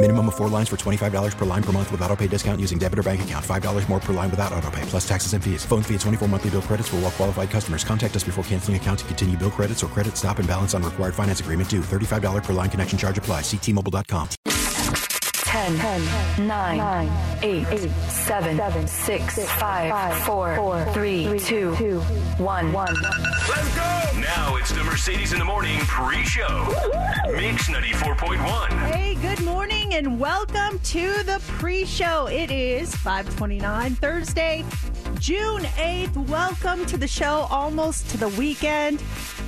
Minimum of four lines for $25 per line per month with auto pay discount using debit or bank account. $5 more per line without auto pay, plus taxes and fees. Phone fee at 24 monthly bill credits for all well qualified customers. Contact us before canceling account to continue bill credits or credit stop and balance on required finance agreement due. $35 per line connection charge apply. Ctmobile.com. 10, 10 9, 9 8, 8 7, 7 6, 5, 4, 3, 2, 1, 1. Let's go! Now it's the Mercedes in the Morning pre-show. Mix 94.1. Hey, good morning and welcome to the pre-show. It is 529 Thursday, June 8th. Welcome to the show, almost to the weekend.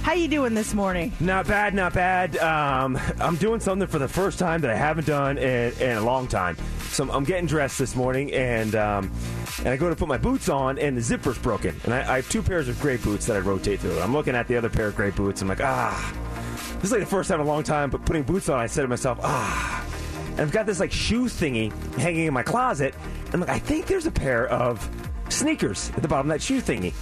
How you doing this morning? Not bad, not bad. Um, I'm doing something for the first time that I haven't done in, in a long time. So I'm, I'm getting dressed this morning, and um, and I go to put my boots on, and the zipper's broken. And I, I have two pairs of gray boots that I rotate through. I'm looking at the other pair of gray boots. I'm like, ah, this is like the first time in a long time. But putting boots on, I said to myself, ah. And I've got this like shoe thingy hanging in my closet. And like, I think there's a pair of sneakers at the bottom of that shoe thingy.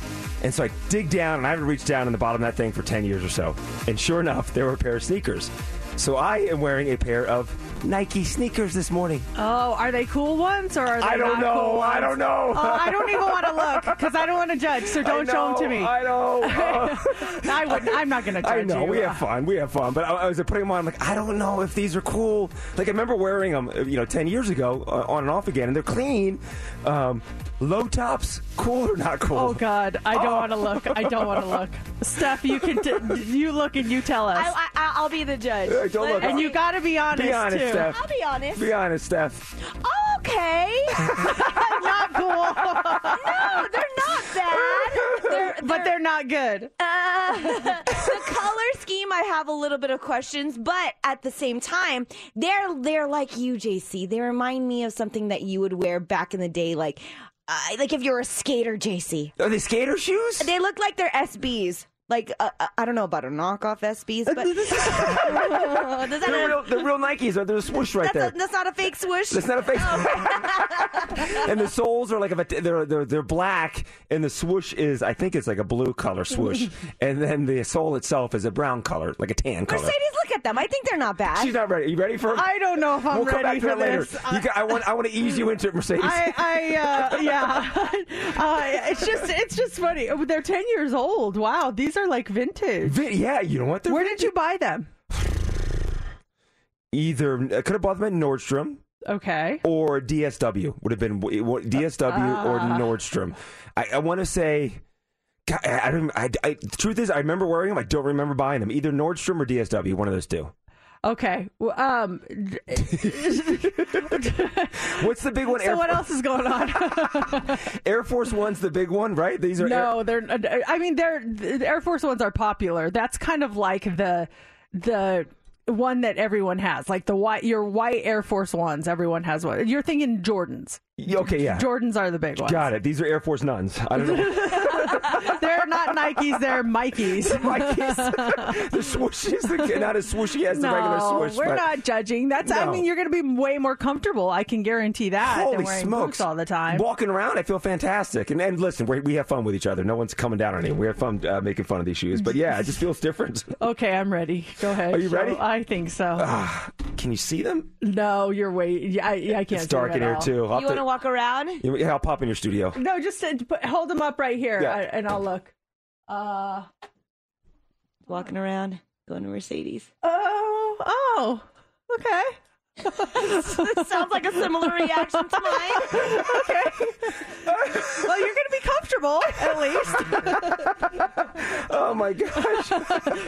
And so I dig down, and I haven't reached down in the bottom of that thing for 10 years or so. And sure enough, there were a pair of sneakers. So I am wearing a pair of Nike sneakers this morning. Oh, are they cool ones or are they I don't know. cool I don't know. Oh, I don't even want to look because I don't want to judge. So don't I show them to me. I know. Uh, I wouldn't. I'm not going to judge I know. you. We have fun. We have fun. But I, I was putting them on. I'm like, I don't know if these are cool. Like I remember wearing them, you know, 10 years ago, uh, on and off again, and they're clean. Um, low tops, cool or not cool? Oh God, I don't Oh. want to look. I don't want to look. Steph, you can. T- you look and you tell us. I, I, I'll be the judge. Hey, don't look. and you got to be honest, Be honest, too. Steph. I'll be honest. Be honest, Steph. Okay. not cool, no, they're not bad. They're, but they're not good. uh, the color scheme, I have a little bit of questions, but at the same time, they're they're like you, JC. They remind me of something that you would wear back in the day, like uh, like if you're a skater, JC. Are they skater shoes? They look like they're SBs. Like uh, uh, I don't know about a knockoff SBs, but does that They're real, they're real Nikes. Right? There's a swoosh right that's, there. a, that's not a fake swoosh. That's not a fake. Swoosh and the soles are like a, they're, they're they're black, and the swoosh is I think it's like a blue color swoosh, and then the sole itself is a brown color, like a tan color. Mercedes, look at them. I think they're not bad. She's not ready. Are you ready for? I don't know if I'm we'll come ready back to for that later. this. You got, I want I want to ease you into it, Mercedes. I, I uh, yeah, uh, it's just it's just funny. They're ten years old. Wow, these are like vintage. Vi- yeah, you know what? Where did you buy them? Either I could have bought them at Nordstrom. Okay. or DSW would have been DSW or Ah. Nordstrom. I, I want to say. God, I, I don't. I, I, the truth is, I remember wearing them. I don't remember buying them. Either Nordstrom or DSW. One of those two. Okay. Well, Um. What's the big one? so Air, what else is going on? Air Force One's the big one, right? These are no, Air, they're. I mean, they're the Air Force ones are popular. That's kind of like the the one that everyone has, like the white your white Air Force ones. Everyone has one. You're thinking Jordans. Okay, yeah. Jordans are the big ones. Got it. These are Air Force nuns. I don't know. they're not Nikes. They're Mikey's. Mikey's. the swooshes, the, not as swooshy as the regular No, swoosh. we're but- not judging. That's. I mean, you're going to be way more comfortable. I can guarantee that Holy than wearing smokes! all the time. Walking around, I feel fantastic. And, and listen, we we have fun with each other. No one's coming down on anyone. We have fun uh, making fun of these shoes. But yeah, it just feels different. Okay, I'm ready. Go ahead. Are you ready? So, I think so. Ah, Can you see them? no, you're way. Yeah, I, I can't. It's see dark them in here all. too. I'll you have want to to- walk around? Yeah, I'll pop in your studio. No, just uh, put, hold them up right here, Yeah. And I'll look. Uh Walking around, going to Mercedes. oh oh. Okay. This sounds like a similar reaction to mine. Okay. well, you're going to be comfortable at least. Oh my gosh.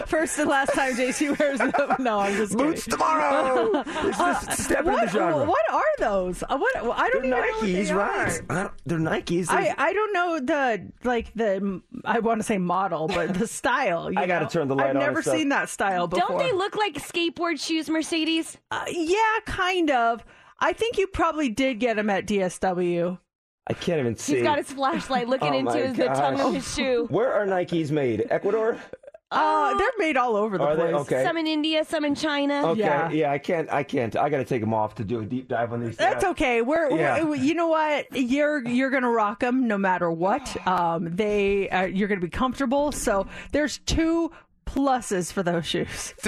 First and last time JC wears them. No, I'm just Boots kidding. tomorrow. It's just a step in what, the genre. What are those? Uh, What I don't They're even know what they Nikes, are. right? I They're Nikes. I, They're- I don't know the like the I want to say model, but the style. you I gotta turn the light I've on never and stuff. seen that style before. Don't they look like skateboard shoes, Mercedes? Uh, yeah, kind of. I think you probably did get them at DSW. I can't even see. He's got his flashlight looking Oh into my his, the tongue of his shoe. Where are Nikes made? Ecuador? Uh, they're made all over the Are they? place. Okay. Some in India, some in China. Okay. Yeah. Yeah. I can't. I can't. I got to take them off to do a deep dive on these. That's Yeah. okay. We're, Yeah. we're you know what you're you're gonna rock them no matter what. Um, they uh, you're gonna be comfortable. So there's two pluses for those shoes.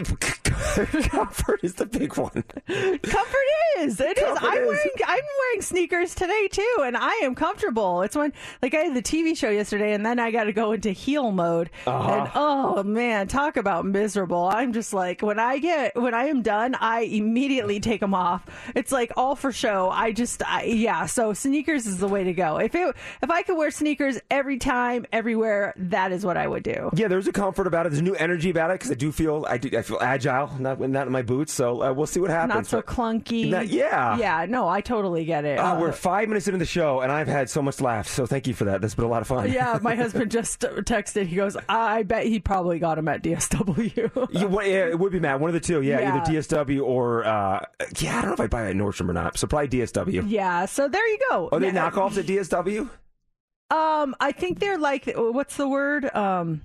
Comfort is the big one. Comfort is. It is. Comfort I'm is. wearing I'm wearing sneakers today too, and I am comfortable. It's when like I had the TV show yesterday, and then I got to go into heel mode, Uh-huh. and oh man, talk about miserable. I'm just like when I get when I am done, I immediately take them off. It's like all for show. I just I, yeah. So sneakers is the way to go. If it if I could wear sneakers every time, everywhere, that is what I would do. Yeah, there's a comfort about it. There's a new energy about it because I do feel I do I feel agile, not not in my boots. So uh, we'll see what happens. Not so clunky. Not- yeah. Yeah. No, I totally get it. Uh, Uh, we're five minutes into the show, and I've had so much laughs. So thank you for that. That's been a lot of fun. Yeah, my husband just texted. He goes, I bet he probably got him at DSW. You, well, yeah, it would be Matt. One of the two. Yeah, Yeah. either DSW or uh, yeah. I don't know if I buy it at Nordstrom or not. So probably DSW. yeah, so there you go. Are they Yeah. knockoffs at DSW? Um, I think they're like, what's the word? Um,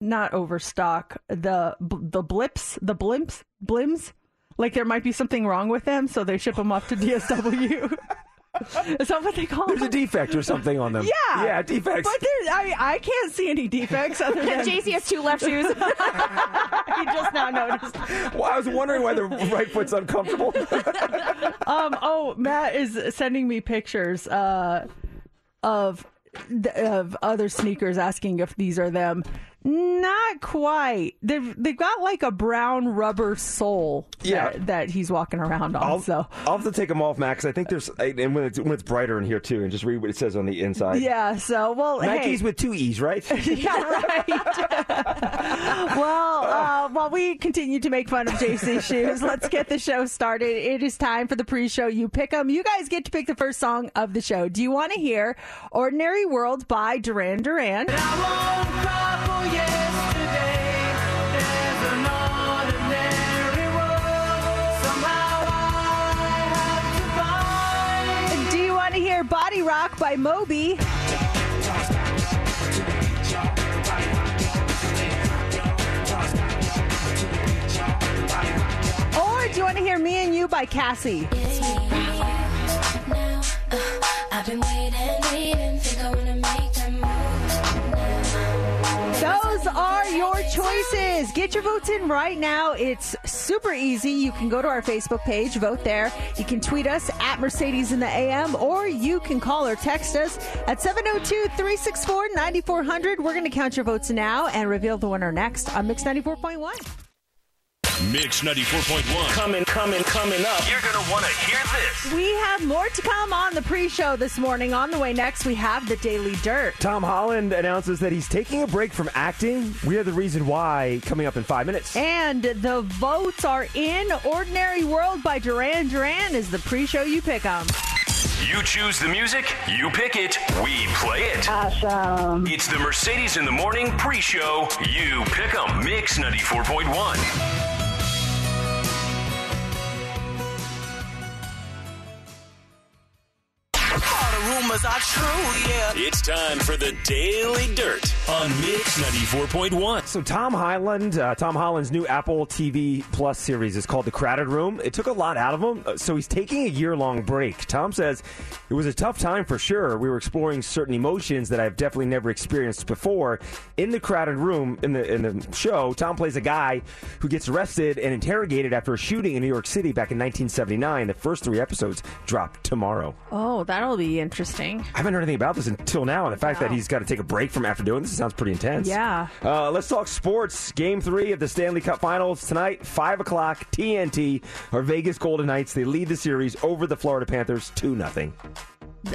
not overstock. The the blips, the blimps, blims. Like there might be something wrong with them, so they ship them off to DSW. Is that what they call There's a defect or something on them. Yeah, yeah, defects. But there's, I, I can't see any defects other than JC has two left shoes. he just now noticed. well, I was wondering why the right foot's uncomfortable. um. Oh, Matt is sending me pictures uh, of of other sneakers, asking if these are them. Not quite. They've they've got like a brown rubber sole. Yeah. that, that he's walking around on. I'll, so I'll have to take them off, Max. I think there's and when it's when it's brighter in here too, and just read what it says on the inside. yeah. So well, Nikes hey. with two E's, right? yeah, right. well, uh, while we continue to make fun of JC shoes, let's get the show started. It is time for the pre-show. You pick them. You guys get to pick the first song of the show. Do you want to hear "Ordinary World" by Duran Duran? Do you want to hear "Body Rock" by Moby? Or do you want to hear "Me and You" by Cassie? Uh, I've been waiting, waiting, think Those are your choices. Get your votes in right now. It's super easy. You can go to our Facebook page, vote there. You can tweet us at Mercedes in the AM, or you can call or text us at 702 364 9400. We're going to count your votes now and reveal the winner next on Mix 94.1. Mix 94.1. Coming, coming, coming up. You're going to want to hear this. We have more to come on the pre show this morning. On the way next, we have the Daily Dirt. Tom Holland announces that he's taking a break from acting. We have the reason why coming up in five minutes. And the votes are in. Ordinary World by Duran Duran is the pre show you pick 'em. You choose the music, you pick it, we play it. Awesome. It's the Mercedes in the Morning pre show. You pick pick 'em. Mix 94.1. rumors are true, yeah. It's time for the Daily Dirt on Mix 94.1. So Tom Holland, uh, Tom Holland's new Apple TV Plus series is called The Crowded Room. It took a lot out of him, uh, so he's taking a year-long break. Tom says it was a tough time for sure. We were exploring certain emotions that I've definitely never experienced before. In the crowded room in the in the show, Tom plays a guy who gets arrested and interrogated after a shooting in New York City back in 1979. The first three episodes drop tomorrow. Oh, that'll be interesting. I haven't heard anything about this until now, and the fact that he's got to take a break from after doing this sounds pretty intense. Yeah. Uh, let's talk sports. Game three of the Stanley Cup Finals tonight, five o'clock. TNT. Our Vegas Golden Knights. They lead the series over the Florida Panthers two nothing.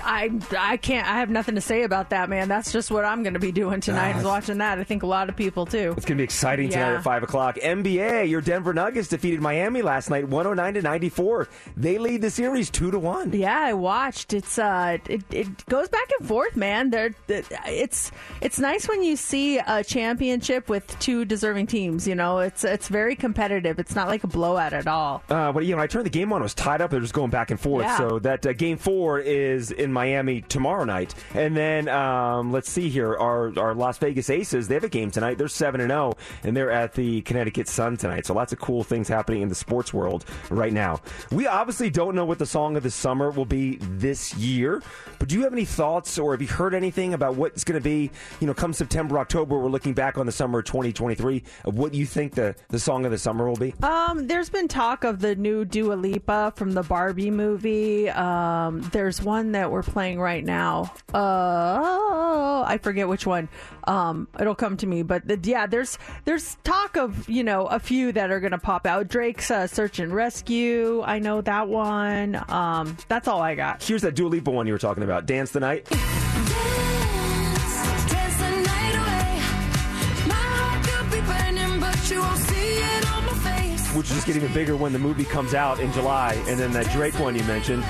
I I can't. I have nothing to say about that, man. That's just what I'm going to be doing tonight. is watching that. I think a lot of people too. It's going to be exciting tonight Yeah. at 5 o'clock. NBA, your Denver Nuggets defeated Miami last night 109 to 94. They lead the series 2 to 1. Yeah, I watched. It's uh, it, it goes back and forth, man. There, it's it's nice when you see a championship with two deserving teams. You know, it's it's very competitive. It's not like a blowout at all. Uh, but you know, I turned the game on. It was tied up. They're just going back and forth. Yeah. So that uh, game four is in Miami tomorrow night, and then um, let's see here. Our our Las Vegas Aces they have a game tonight. They're seven and zero, and they're at the Connecticut Sun tonight. So lots of cool things happening in the sports world right now. We obviously don't know what the song of the summer will be this year, but do you have any thoughts or have you heard anything about what's going to be? You know, come September, October, we're looking back on the summer of 2023 of what do you think the the song of the summer will be. Um, there's been talk of the new Dua Lipa from the Barbie movie. Um, there's one that we're playing right now. Uh, I forget which one. Um, it'll come to me, but the, yeah, there's there's talk of you know a few that are gonna pop out. Drake's uh, Search and Rescue. I know that one. Um, that's all I got. Here's that Dua Lipa one you were talking about. Dance the night. Dance the night away. My heart could be burning, but you won't see it on my face. which is just get even bigger when the movie comes out in July. And then that Drake one you mentioned.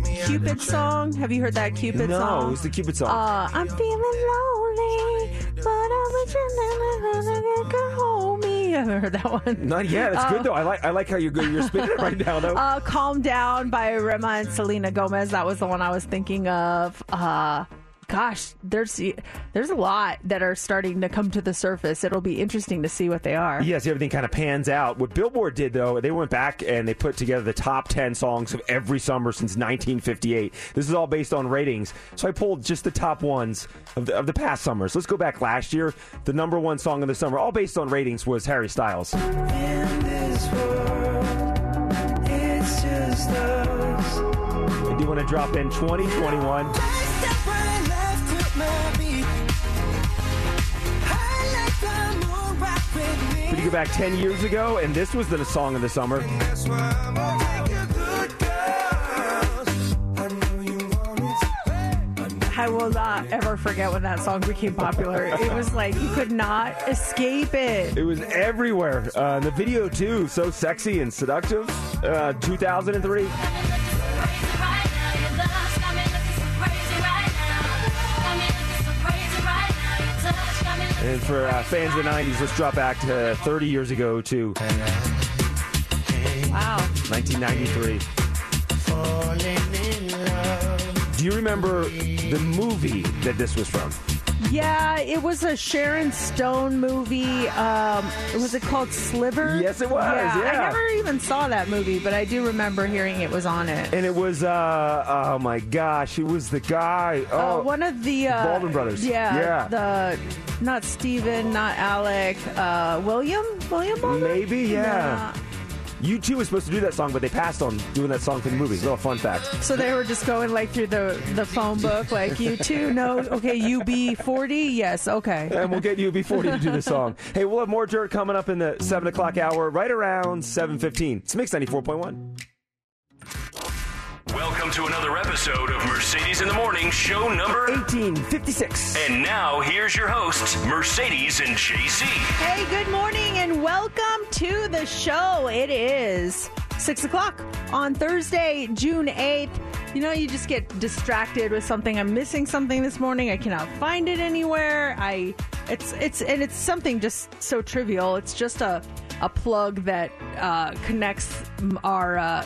That Cupid song. Have you heard that Cupid song? no, song? it's the Cupid song. Uh, I'm feeling lonely, but I'm wishing could hold me. I haven't heard that one? Not yet. It's Uh, good though. I like I like how you're good. You're spinning it right now though. Uh, Calm Down by Rema and Selena Gomez. That was the one I was thinking of. Uh, gosh, there's there's a lot that are starting to come to the surface. It'll be interesting to see what they are. Yes, everything kind of pans out. What Billboard did, though, they went back and they put together the top 10 songs of every summer since 1958. This is all based on ratings. So I pulled just the top ones of the, of the past summers. Let's go back last year. The number one song of the summer, all based on ratings, was Harry Styles. I do want to drop in 2021. But you go back 10 years ago, and this was the song of the summer. I will not ever forget when that song became popular. It was like you could not escape it. It was everywhere. Uh, the video, too, so sexy and seductive. Uh, 2003. And for uh, fans of the 90s, let's drop back to 30 years ago to Wow. 1993. Do you remember the movie that this was from? Yeah, it was a Sharon Stone movie. Um, was it called Sliver? Yes, it was, yeah. I never even saw that movie, but I do remember hearing it was on it. And it was, uh, oh my gosh, it was the guy. Uh, Oh, one of the uh, Baldwin brothers. Yeah, Yeah. The not Stephen, not Alec. Uh, William. William. Baldwin? maybe, yeah. U2 were supposed to do that song, but they passed on doing that song for the movie. Little fun fact. So they were just going like through the the phone book, like U2 know. Okay, UB40, Yes. Okay. and we'll get UB40 to do the song. Hey, we'll have more dirt coming up in the 7 o'clock hour, right around 7.15. It's Mix 94.1. Welcome to another episode of Mercedes in the Morning, show number 1856. And now here's your hosts, Mercedes and JC. Hey, good morning and welcome to the show. It is six o'clock on Thursday, June 8th. You know, you just get distracted with something. I'm missing something this morning. I cannot find it anywhere. I, it's, it's, and it's something just so trivial. It's just a, a plug that uh, connects our uh,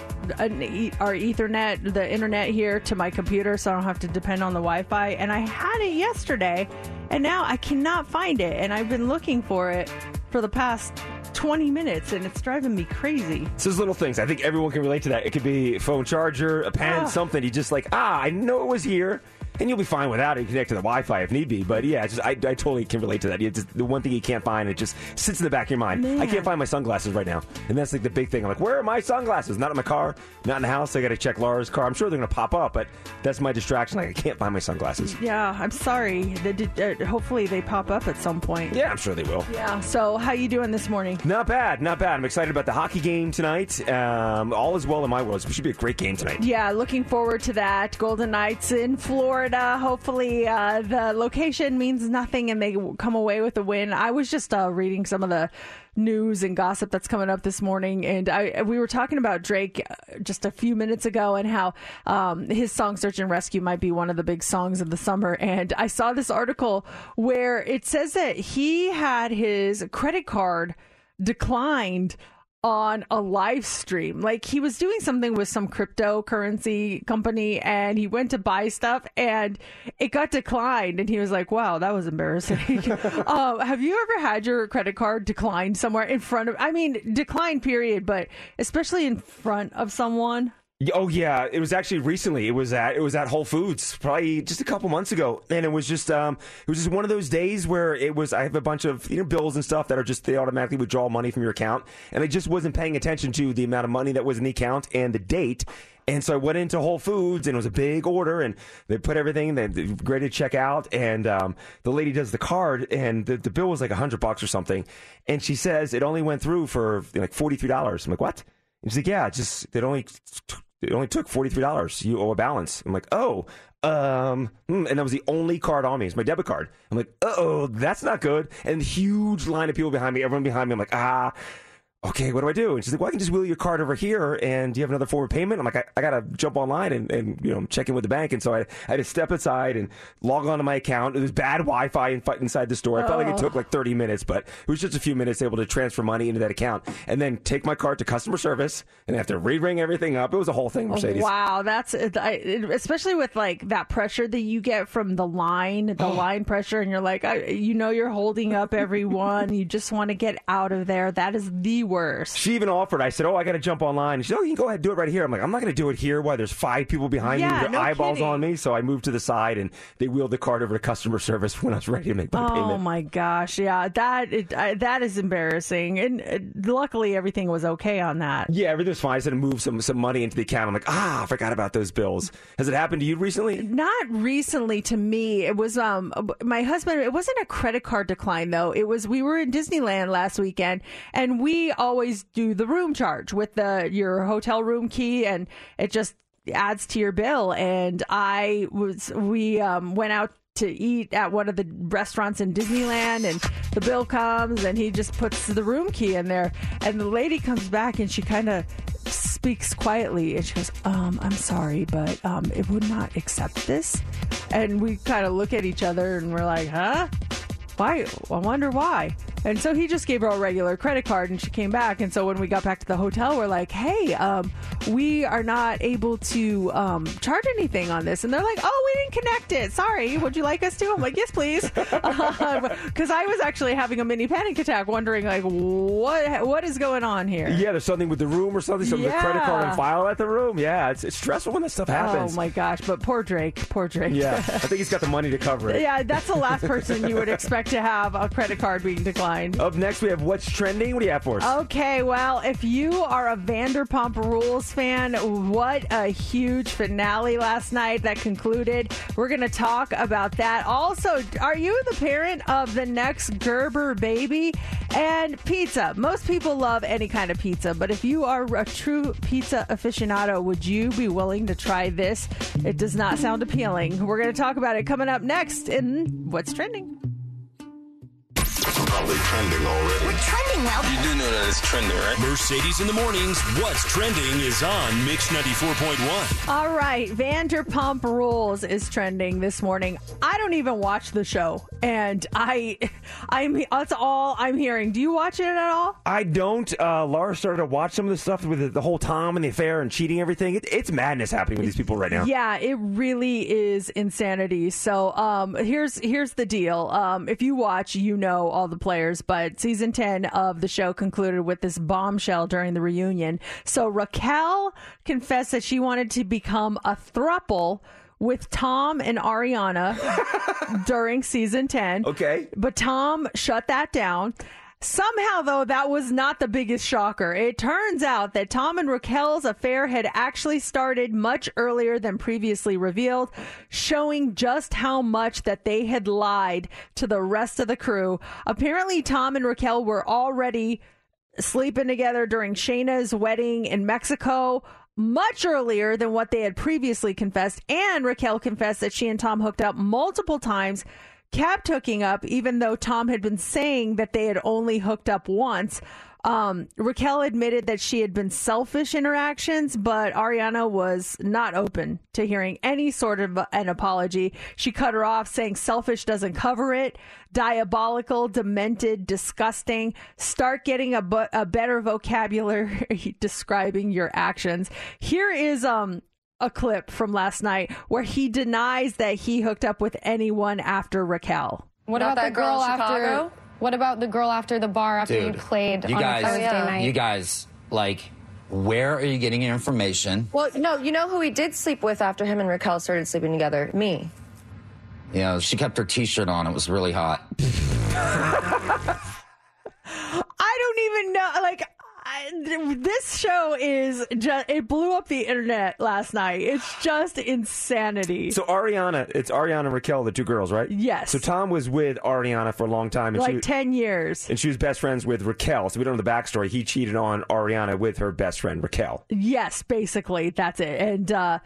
our Ethernet, the internet here, to my computer, so I don't have to depend on the Wi-Fi. And I had it yesterday, and now I cannot find it. And I've been looking for it for the past 20 minutes, and it's driving me crazy. It's those little things. I think everyone can relate to that. It could be a phone charger, a pen, Ah. something. You just like, ah, I know it was here. And you'll be fine without it. You connect to the Wi-Fi if need be. But yeah, just, I, I totally can relate to that. It's just the one thing you can't find, it just sits in the back of your mind. I can't find my sunglasses right now, and that's like the big thing. I'm like, where are my sunglasses? Not in my car, not in the house. I got to check Laura's car. I'm sure they're gonna pop up, but that's my distraction. Like I can't find my sunglasses. Yeah, I'm sorry. Did, uh, hopefully they pop up at some point. Yeah, I'm sure they will. Yeah. So how you doing this morning? Not bad, not bad. I'm excited about the hockey game tonight. Um, all is well in my world. It should be a great game tonight. Yeah, looking forward to that. Golden Knights in Florida. Hopefully, uh, the location means nothing and they come away with a win. I was just uh, reading some of the news and gossip that's coming up this morning, and I we were talking about Drake uh, just a few minutes ago and how um, his song "Search and Rescue" might be one of the big songs of the summer. And I saw this article where it says that he had his credit card declined on a live stream. Like he was doing something with some cryptocurrency company and he went to buy stuff and it got declined and he was like, wow, that was embarrassing. uh, have you ever had your credit card declined somewhere in front of, I mean, declined period, but especially in front of someone? Oh yeah, it was actually recently. It was at it was at Whole Foods probably just a couple months ago, and it was just um it was just one of those days where it was I have a bunch of you know bills and stuff that are just they automatically withdraw money from your account, and I just wasn't paying attention to the amount of money that was in the account and the date. And so I went into Whole Foods and it was a big order and they put everything, they graded ready to check out. And um, the lady does the card and the, the bill was like a hundred bucks or something. And she says it only went through for like $43. I'm like, what? And she's like, yeah, just, it only, it only took $43. You owe a balance. I'm like, oh, um, hmm, and that was the only card on me. It's my debit card. I'm like, uh oh, that's not good. And huge line of people behind me, everyone behind me. I'm like, ah, okay, what do I do? And she's like, well, I can just wheel your card over here and do you have another form of payment? I'm like, I, I got to jump online and, and, you know, check in with the bank. And so I, I had to step aside and log on to my account. It was bad Wi-Fi in, inside the store. I felt like it Oh. took like 30 minutes, but it was just a few minutes able to transfer money into that account and then take my card to customer service and have to re-ring everything up. It was a whole thing, Mercedes. Wow, that's I, especially with like that pressure that you get from the line, the oh. line pressure, and you're like, I, you know, you're holding up everyone. you just want to get out of there. That is the worst. She even offered. I said, "Oh, I got to jump online." She said, "Oh, you can go ahead and do it right here." I'm like, "I'm not going to do it here. Why? There's five people behind me with their no eyeballs kidding. on me." So I moved to the side, and they wheeled the card over to customer service when I was ready to make my Oh payment. Oh my gosh, yeah, that it, I, that is embarrassing. And uh, luckily, everything was okay on that. Yeah, everything's fine. I said to move some some money into the account. I'm like, ah, I forgot about those bills. Has it happened to you recently? Not recently to me. It was um my husband. It wasn't a credit card decline though. It was we were in Disneyland last weekend, and we always do the room charge with the your hotel room key, and it just adds to your bill. And I was we um went out to eat at one of the restaurants in Disneyland and the bill comes and he just puts the room key in there. And the lady comes back and she kind of speaks quietly and she goes um i'm sorry but um it would not accept this. And we kind of look at each other and we're like huh? Why? I wonder why and so he just gave her a regular credit card and she came back and so when we got back to the hotel we're like hey um we are not able to um charge anything on this and they're like oh we didn't connect it sorry would you like us to i'm like yes please because i was actually having a mini panic attack wondering like what what is going on here Yeah, there's something with the room or something. Some with the credit card Yeah. on file at the room. Yeah, it's, it's stressful when that stuff happens. Oh my gosh! But poor Drake, poor Drake. Yeah, I think he's got the money to cover it. yeah, that's the last person you would expect to have a credit card being declined. Up next, we have what's trending. What do you have for us? Okay, well, if you are a Vanderpump Rules fan, what a huge finale last night that concluded. We're going to talk about that. Also, are you the parent of the next Gerber baby? And pizza. Most people love any kind of pizza, but if you are a true pizza aficionado, would you be willing to try this? It does not sound appealing. We're going to talk about it coming up next in What's Trending. Probably trending already. We're trending well. You do know that it's trending, right? Mercedes in the mornings. What's trending is on Mix 94.1. All right, Vanderpump Rules is trending this morning. I don't even watch the show, and I, I'm that's all I'm hearing. Do you watch it at all? I don't. Uh, Laura started to watch some of the stuff with the, the whole Tom and the affair and cheating everything. It, it's madness happening with these people right now. Yeah, it really is insanity. So, um, here's here's the deal. Um, if you watch, you know all the players, but season ten of the show concluded with this bombshell during the reunion. So Raquel confessed that she wanted to become a thruple with Tom and Ariana during season 10. Okay. But Tom shut that down. Somehow, though, that was not the biggest shocker. It turns out that Tom and Raquel's affair had actually started much earlier than previously revealed, showing just how much that they had lied to the rest of the crew. Apparently, Tom and Raquel were already sleeping together during Scheana's wedding in Mexico much earlier than what they had previously confessed. And Raquel confessed that she and Tom hooked up multiple times, kept hooking up, even though Tom had been saying that they had only hooked up once. Um, Raquel admitted that she had been selfish interactions, but Ariana was not open to hearing any sort of an apology. She cut her off, saying selfish doesn't cover it. Diabolical, demented, disgusting. Start getting a, bu- a better vocabulary describing your actions. Here is um a clip from last night where he denies that he hooked up with anyone after Raquel. What Not about the that girl girl after? What about the girl after the bar after you played you on guys, a Thursday oh, night? you guys, like, where are you getting your information? Well, no, you know who he did sleep with after him and Raquel started sleeping together? Me. Yeah, she kept her T-shirt on. It was really hot. I don't even know. Like, I, this show is just, it blew up the internet last night. It's just insanity. So Ariana, it's Ariana and Raquel, the two girls, right? Yes. So Tom was with Ariana for a long time, and she like 10 years. and she was best friends with Raquel. So we don't know the backstory. He cheated on Ariana with her best friend Raquel. Yes, basically, that's it. And, uh,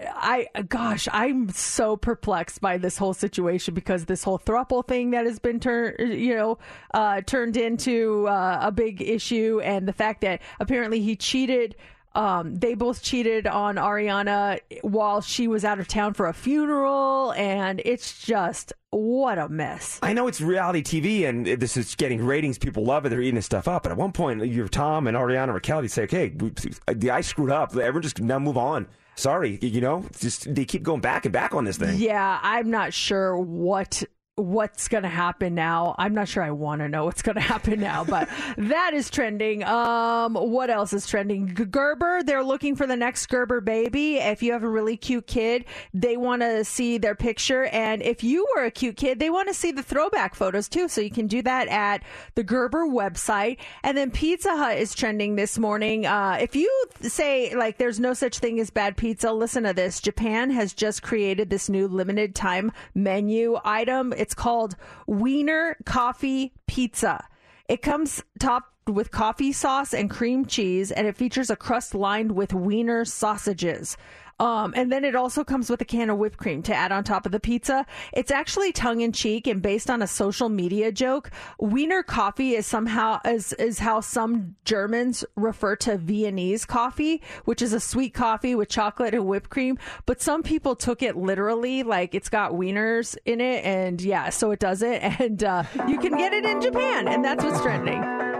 I gosh, I'm so perplexed by this whole situation because this whole thruple thing that has been turned, you know, uh, turned into uh, a big issue, and the fact that apparently he cheated. Um, they both cheated on Ariana while she was out of town for a funeral, and it's just what a mess. I know it's reality TV and this is getting ratings. People love it. They're eating this stuff up. But at one point, you're Tom and Ariana Raquel. You say, okay, we, I screwed up. Everyone just now move on. Sorry, you know, just they keep going back and back on this thing. Yeah, I'm not sure what what's going to happen now. I'm not sure I want to know what's going to happen now, but that is trending. Um, what else is trending? Gerber, they're looking for the next Gerber baby. If you have a really cute kid, they want to see their picture. And if you were a cute kid, they want to see the throwback photos too. So you can do that at the Gerber website. And then Pizza Hut is trending this morning. Uh, if you say like there's no such thing as bad pizza, listen to this. Japan has just created this new limited time menu item. It's called Wiener Coffee Pizza. It comes topped with coffee sauce and cream cheese, and it features a crust lined with wiener sausages. Um, and then it also comes with a can of whipped cream to add on top of the pizza. It's actually tongue in cheek and based on a social media joke. Wiener coffee is somehow is is how some Germans refer to Viennese coffee, which is a sweet coffee with chocolate and whipped cream. But some people took it literally, like it's got wieners in it, and yeah, so it does it. And uh, you can get it in Japan, and that's what's trending.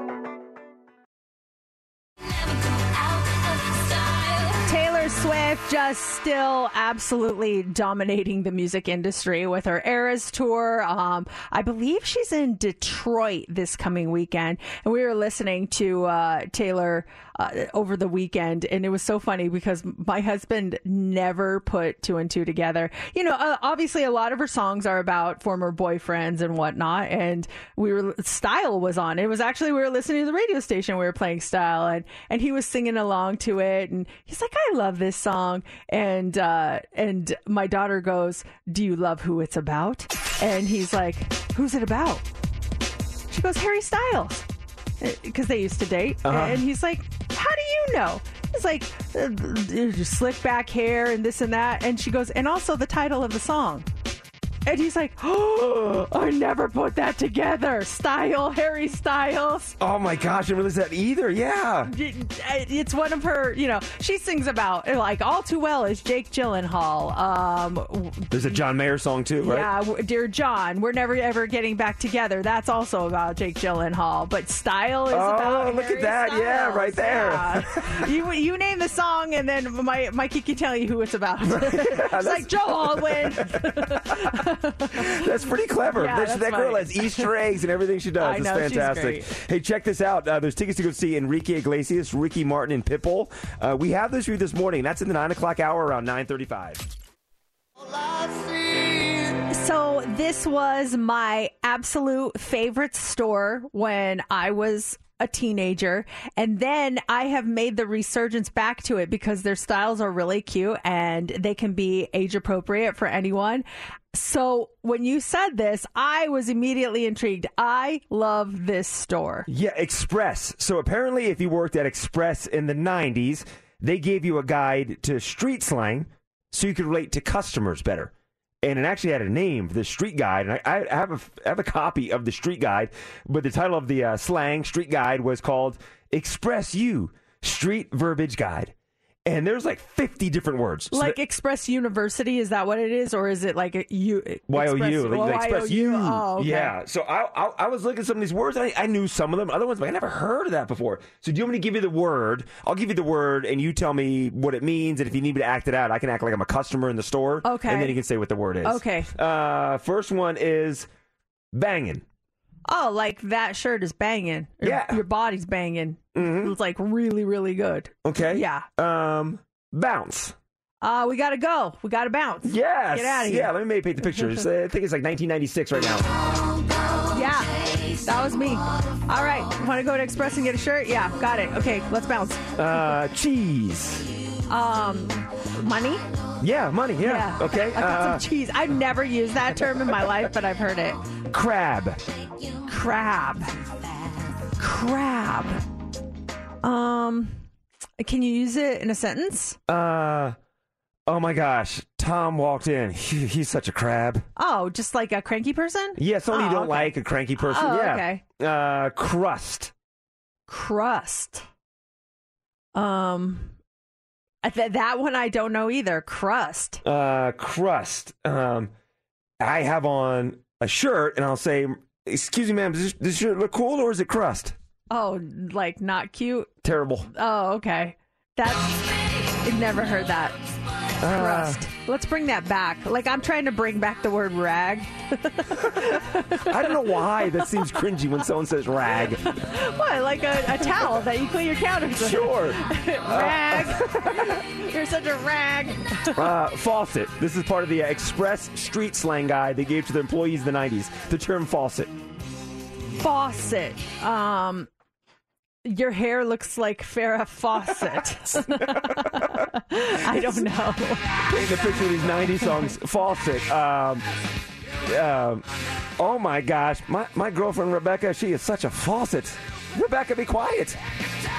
Swift just still absolutely dominating the music industry with her Eras tour. Um, I believe she's in Detroit this coming weekend, and we were listening to uh, Taylor uh, over the weekend, and it was so funny because my husband never put two and two together. You know, uh, obviously a lot of her songs are about former boyfriends and whatnot, and we were Style was on. It was actually we were listening to the radio station. We were playing Style, and and he was singing along to it, and he's like, "I love this song," and uh, and my daughter goes, "Do you love who it's about?" And he's like, "Who's it about?" She goes, "Harry Styles." Because they used to date. Uh-huh. And he's like, How do you know? He's like, slick back hair and this and that. And she goes, And also the title of the song. And he's like, Oh, I never put that together. Style, Harry Styles. Oh my gosh, I didn't realize that either. Yeah. It's one of her, you know, she sings about, like, All Too Well is Jake Gyllenhaal. Um, There's a John Mayer song too, right? yeah, Dear John, we're never ever getting back together. That's also about Jake Gyllenhaal. But style is Oh, about. Oh, look at Harry that. Yeah, right there. Yeah. you you name the song, and then my Mikey can tell you who it's about. it's like Joe Alwyn. That's pretty clever. Yeah, That- that's that girl has Easter eggs and everything she does. I it's know, she's fantastic. great. Hey, check this out. Uh, there's tickets to go see Enrique Iglesias, Ricky Martin, and Pitbull. Uh, we have those for you this morning. That's in the nine o'clock hour around nine thirty-five. So This was my absolute favorite store when I was a teenager. And then I have made the resurgence back to it because their styles are really cute and they can be age appropriate for anyone. So when you said this, I was immediately intrigued. I love this store. Yeah, Express. So apparently, if you worked at Express in the 90s, they gave you a guide to street slang so you could relate to customers better. And it actually had a name, the street guide. And I, I have a I have a copy of the street guide, but the title of the uh, slang street guide was called "Express You Street Verbiage Guide." And there's like 50 different words. So like that- Express University, is that what it is, or is it like a U? Y-O-U, Express- like, like Express YOU? U. Oh, okay. Yeah. So I, I I was looking at some of these words. And I, I knew some of them. Other ones, but I never heard of that before. So do you want me to give you the word? I'll give you the word, and you tell me what it means. And if you need me to act it out, I can act like I'm a customer in the store. Okay. And then you can say what the word is. Okay. Uh, first one is banging. Oh, like that shirt is banging. Your, Yeah. Mm-hmm. your body's banging. It's like really, really good. Okay. Yeah. Um, bounce. Uh, we gotta go. We gotta bounce. Yes. Get out of here. Yeah. Let me maybe paint the picture. Uh, I think it's like 1996 right now. Yeah, that was me. All right, want to go to Express and get a shirt? Yeah, got it. Okay, let's bounce. Uh, cheese. Um, money? Yeah, money. Yeah. Okay. I got Uh, some cheese. I've never used that term in my life, but I've heard it. crab. Crab. Crab. Um, can you use it in a sentence? Uh, oh my gosh. Tom walked in. He, he's such a crab. Oh, just like a cranky person? Yeah, someone Oh, you don't okay. like, a cranky person. Oh, yeah. okay. Uh, crust. Crust. Um, th- that one I don't know either. Crust. Uh, crust. Um, I have on a shirt, and I'll say, "Excuse me, ma'am, does this, this shirt look cool, or is it crust?" Oh, like not cute. Terrible. Oh, okay. That's I've never heard that. Uh, Crust. Let's bring that back. Like I'm trying to bring back the word rag. I don't know why that seems cringy when someone says rag. what? Like a, a towel that you clean your counters with. Sure. rag. You're such a rag. Uh, faucet. This is part of the Express Street Slang Guide they gave to their employees in the 90s. The term faucet. Faucet. Um, your hair looks like Farrah Fawcett. I don't know. Paint the picture of these 90s songs. Faucet. Um, um, oh my gosh. My, my girlfriend Rebecca, she is such a faucet. Rebecca, be quiet.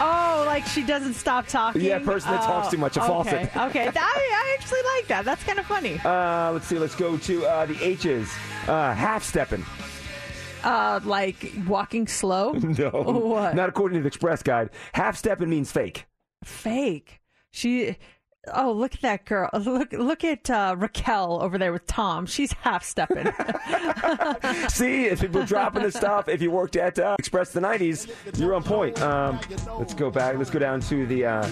Oh, like she doesn't stop talking. Yeah, person that talks Oh, too much, a okay. faucet. Okay, That- I, I actually like that. That's kind of funny. Uh, let's see. Let's go to uh, the H's. Uh, half stepping. Uh, like walking slow. No. What? Not according to the Express Guide. Half stepping means fake. Fake. She. Oh, look at that girl! Look, look at uh, Raquel over there with Tom. She's half stepping. See, if people are dropping this stuff, if you worked at uh, Express the 90s, you're on point. Um, let's go back. Let's go down to the uh,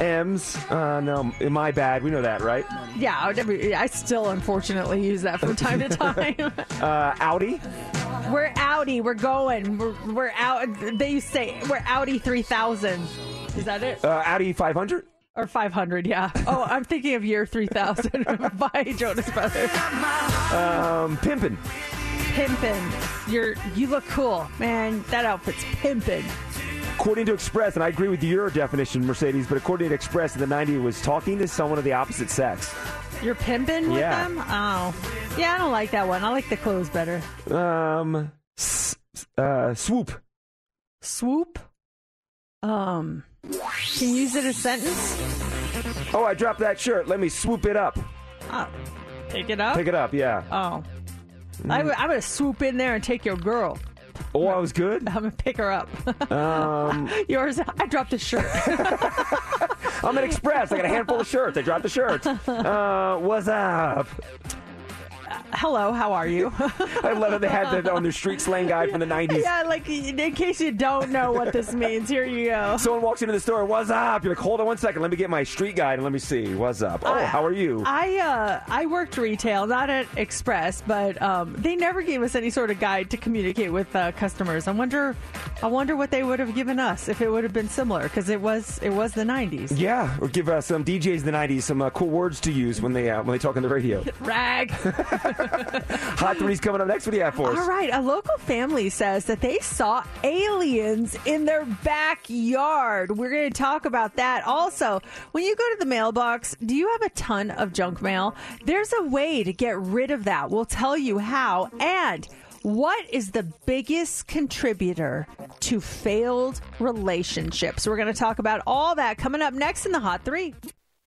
M's. Uh, no, my bad. We know that, right? yeah, I never- I still unfortunately use that from time to time. Uh, Audi. we're Audi. We're going. We're, we're out. They used to say we're Audi three thousand. Is that it? Uh, Audi 500. Or 500, yeah. Oh, I'm thinking of year 3000 by Jonas Brothers. Um, pimpin'. Pimpin'. You're, you look cool. Man, that outfit's pimpin'. According to Express, and I agree with your definition, Mercedes, but according to Express in the 90s, it was talking to someone of the opposite sex. You're pimping with Yeah. them? Oh. Yeah, I don't like that one. I like the clothes better. Um, s- uh, swoop. Swoop? Um, can you use it as a sentence? Oh, I dropped that shirt. Let me swoop it up. Oh, pick it up? Pick it up, yeah. Oh. I, am going to swoop in there and take your girl. Oh, I was good. I'm going to pick her up. Um, Yours, I dropped a shirt. I'm at Express. I got a handful of shirts. I dropped the shirt. Uh, what's up? Hello, how are you? I love that they had that on their street slang guide from the 90s. yeah, like in case you don't know what this means, here you go. Someone walks into the store. What's up? You're like, hold on one second. Let me get my street guide and let me see. What's up? Oh, I- how are you? I uh, I worked retail, not at Express, but um, they never gave us any sort of guide to communicate with uh, customers. I wonder, I wonder what they would have given us if it would have been similar, because it was it was the '90s. yeah, or give uh, some DJs in the 90s some uh, cool words to use when they uh, when they talk on the radio. Rag. Hot three's coming up next. What do you have for us? All right, a local family says that they saw aliens in their backyard. We're going to talk about that. Also, when you go to the mailbox, do you have a ton of junk mail? There's a way to get rid of that. We'll tell you how. And what is the biggest contributor to failed relationships? We're going to talk about all that coming up next in the Hot Three.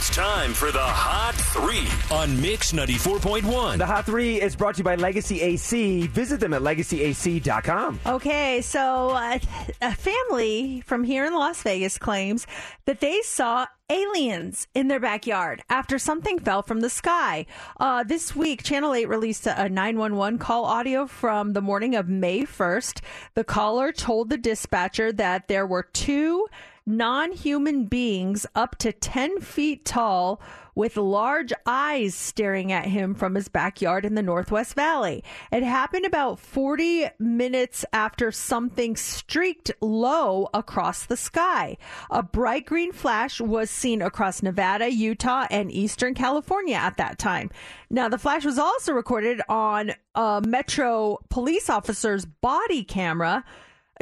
It's time for the Hot Three on Mix 94.1. The Hot Three is brought to you by Legacy AC. Visit them at legacyac.com. Okay, so uh, a family from here in Las Vegas claims that they saw aliens in their backyard after something fell from the sky. Uh, this week, Channel 8 released a 911 call audio from the morning of May 1st. The caller told the dispatcher that there were two non human beings up to 10 feet tall with large eyes staring at him from his backyard in the Northwest Valley. It happened about 40 minutes after something streaked low across the sky. A bright green flash was seen across Nevada, Utah, and Eastern California at that time. Now, the flash was also recorded on a Metro police officer's body camera.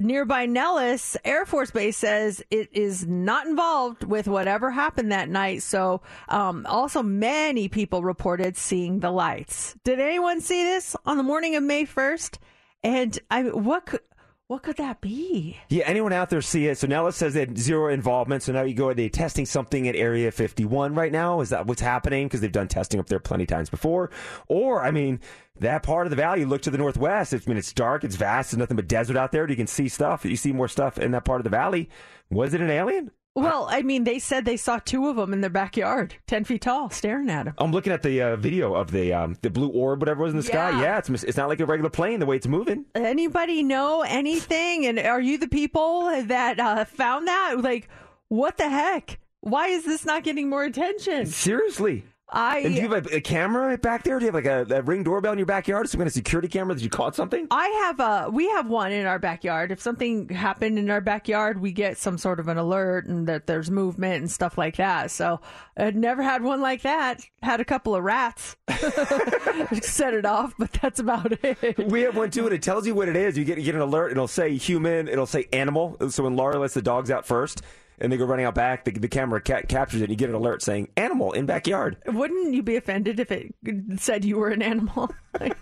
Nearby Nellis Air Force Base says it is not involved with whatever happened that night. So, um, also many people reported seeing the lights. Did anyone see this on the morning of May first? And I, what could what could that be? Yeah, anyone out there see it? So Nellis says they had zero involvement. So now you go, are they testing something at Area 51 right now? Is that what's happening? Because they've done testing up there plenty times before. Or, I mean, that part of the valley, you look to the northwest. I mean, it's dark, it's vast, there's nothing but desert out there. Do you can see stuff. You see more stuff in that part of the valley. Was it an alien? Well, I mean, they said they saw two of them in their backyard, ten feet tall, staring at them. I'm looking at the uh, video of the um, the blue orb, whatever was in the sky. Yeah. Yeah, it's it's not like a regular plane the way it's moving. Anybody know anything? And are you the people that uh, found that? Like, what the heck? Why is this not getting more attention? Seriously. I And do you have a, a camera back there? Do you have like a, a ring doorbell in your backyard? Some kind of security camera that you caught something? I have a we have one in our backyard. If something happened in our backyard, we get some sort of an alert and that there's movement and stuff like that. So I'd never had one like that. Had a couple of rats set it off, but that's about it. We have one too, and it tells you what it is. You get you get an alert. It'll say human. It'll say animal. So when Laura lets the dogs out first, and they go running out back, the, the camera ca- captures it. and You get an alert saying animal in backyard. Wouldn't you be offended if it said you were an animal? Like,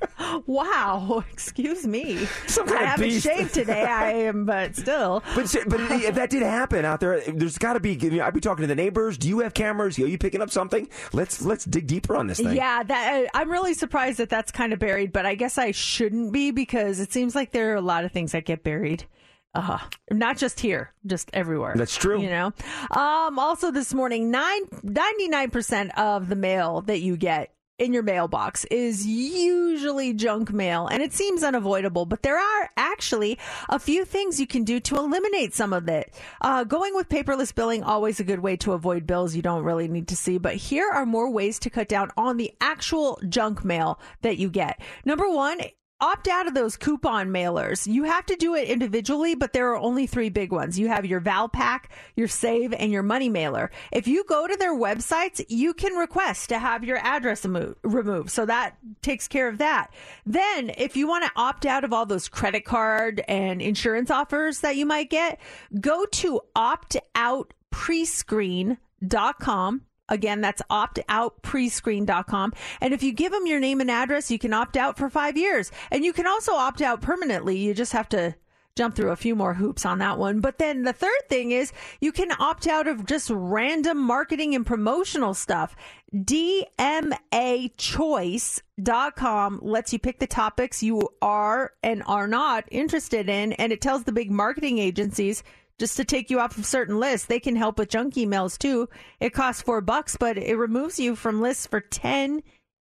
wow, excuse me. Some kind I of haven't beast. shaved today. I am, but still. But but if that did happen out there, there's got to be. you know, I'd be talking to the neighbors. Do you have cameras? Are you picking up something? Let's let's dig deeper on this thing. Yeah, that I'm really surprised that that's kind of buried, but I guess I shouldn't be because it seems like there are a lot of things that get buried. Uh, not just here, just everywhere. That's true. You know. Um, also this morning, nine ninety nine percent of the mail that you get in your mailbox is usually junk mail and it seems unavoidable, but there are actually a few things you can do to eliminate some of it. Uh, going with paperless billing, always a good way to avoid bills you don't really need to see, but here are more ways to cut down on the actual junk mail that you get. Number one, opt out of those coupon mailers. You have to do it individually, but there are only three big ones. You have your Valpak, your Save, and your Money Mailer. If you go to their websites, you can request to have your address remo- removed. So that takes care of that. Then, if you want to opt out of all those credit card and insurance offers that you might get, go to optoutprescreen.com. Again, that's optoutprescreen.com. And if you give them your name and address, you can opt out for five years. And you can also opt out permanently. You just have to jump through a few more hoops on that one. But then the third thing is you can opt out of just random marketing and promotional stuff. DMAchoice.com lets you pick the topics you are and are not interested in. And it tells the big marketing agencies just to take you off of certain lists. They can help with junk emails too. It costs four bucks, but it removes you from lists for 10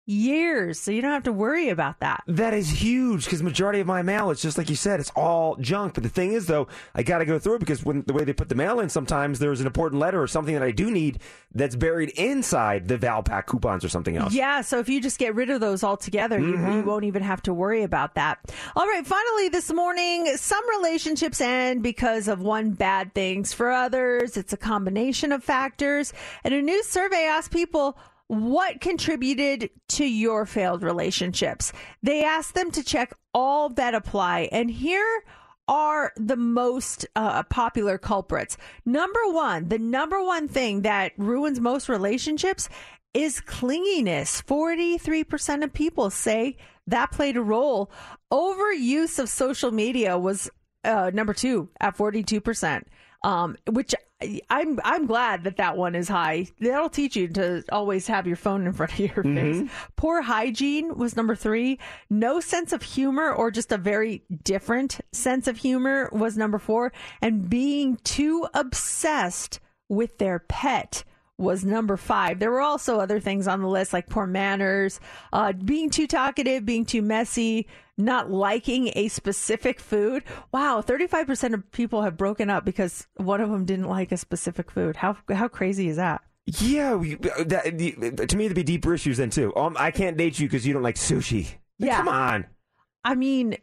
years. So you don't have to worry about that. That is huge because majority of my mail, it's just like you said, it's all junk. But the thing is, though, I got to go through it because when the way they put the mail in, sometimes there's an important letter or something that I do need that's buried inside the Valpak coupons or something else. Yeah, so if you just get rid of those altogether, you, you mm-hmm. won't even have to worry about that. All right, finally this morning, some relationships end because of one bad things. For others, it's a combination of factors. And a new survey asked people what contributed to your failed relationships. They asked them to check all that apply. And here are the most uh, popular culprits. Number one, the number one thing that ruins most relationships is clinginess. 43% of people say that played a role. Overuse of social media was uh, number two at 42%. Um, which I'm I'm glad that that one is high. That'll teach you to always have your phone in front of your Mhm. face. Poor hygiene was number three. No sense of humor or just a very different sense of humor was number four. And being too obsessed with their pet was number five. There were also other things on the list like poor manners, uh, being too talkative, being too messy, not liking a specific food. Wow, 35% of people have broken up because one of them didn't like a specific food. How how crazy is that? Yeah, we, that, to me, it'd be deeper issues then too. Um, I can't date you because you don't like sushi. Yeah. Come on. I mean,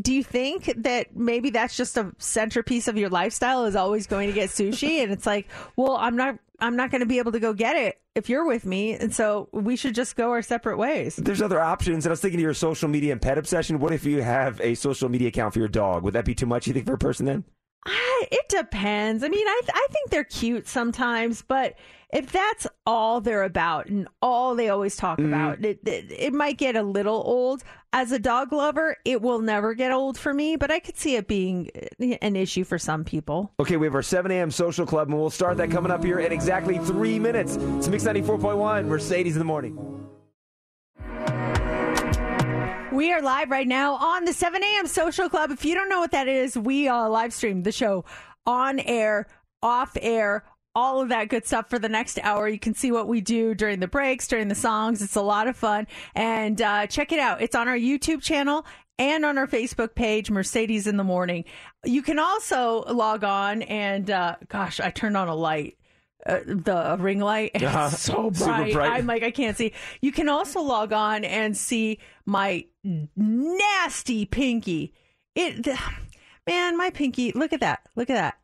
do you think that maybe that's just a centerpiece of your lifestyle is always going to get sushi and it's like, well, I'm not I'm not going to be able to go get it if you're with me and so we should just go our separate ways. There's other options. And I was thinking of your social media and pet obsession. What if you have a social media account for your dog? Would that be too much, you think, for a person then? I, it depends. I mean, I I think they're cute sometimes, but if that's all they're about and all they always talk Mhm. about, it, it it might get a little old. As a dog lover, it will never get old for me, but I could see it being uh, an issue for some people. Okay, we have our 7 a.m. social club, and we'll start that coming up here in exactly three minutes. It's Mix 94.1, Mercedes in the morning. We are live right now on the 7 a.m. Social Club. If you don't know what that is, we uh, live stream the show on air, off air, all of that good stuff for the next hour. You can see what we do during the breaks, during the songs. It's a lot of fun. And uh, check it out. It's on our YouTube channel and on our Facebook page, Mercedes in the Morning. You can also log on and, uh, gosh, I turned on a light. Uh, the ring light and Uh-huh. it's so bright. bright. I'm like I can't see. You can also log on and see my nasty pinky. It the, man, my pinky. Look at that. Look at that.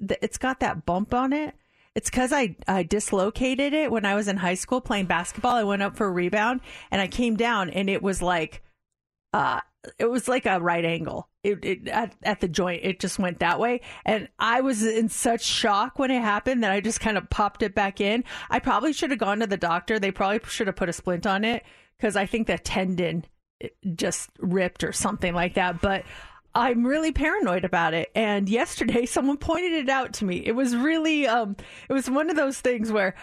The- It's got that bump on it. It's because I, I dislocated it when I was in high school playing basketball. I went up for a rebound and I came down and it was like, uh, it was like a right angle. It, it at, at the joint, it just went that way, and I was in such shock when it happened that I just kind of popped it back in. I probably should have gone to the doctor. They probably should have put a splint on it because I think the tendon just ripped or something like that. But I'm really paranoid about it. And yesterday, someone pointed it out to me. It was really, um, it was one of those things where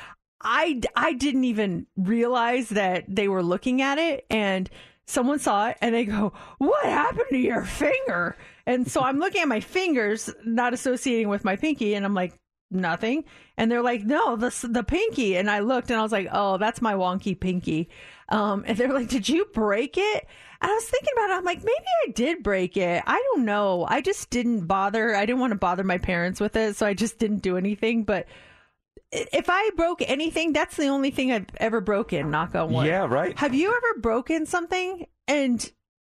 I, I didn't even realize that they were looking at it and someone saw it and they go, What happened to your finger? And so I'm looking at my fingers, not associating with my pinky, and I'm like, nothing. And they're like, no, the the pinky. And I looked and I was like, oh, that's my wonky pinky. Um, and they're like, did you break it? And I was thinking about it. I'm like, maybe I did break it. I don't know. I just didn't bother. I didn't want to bother my parents with it, so I just didn't do anything. But if I broke anything, that's the only thing I've ever broken. Knock on wood. Yeah, right. Have you ever broken something and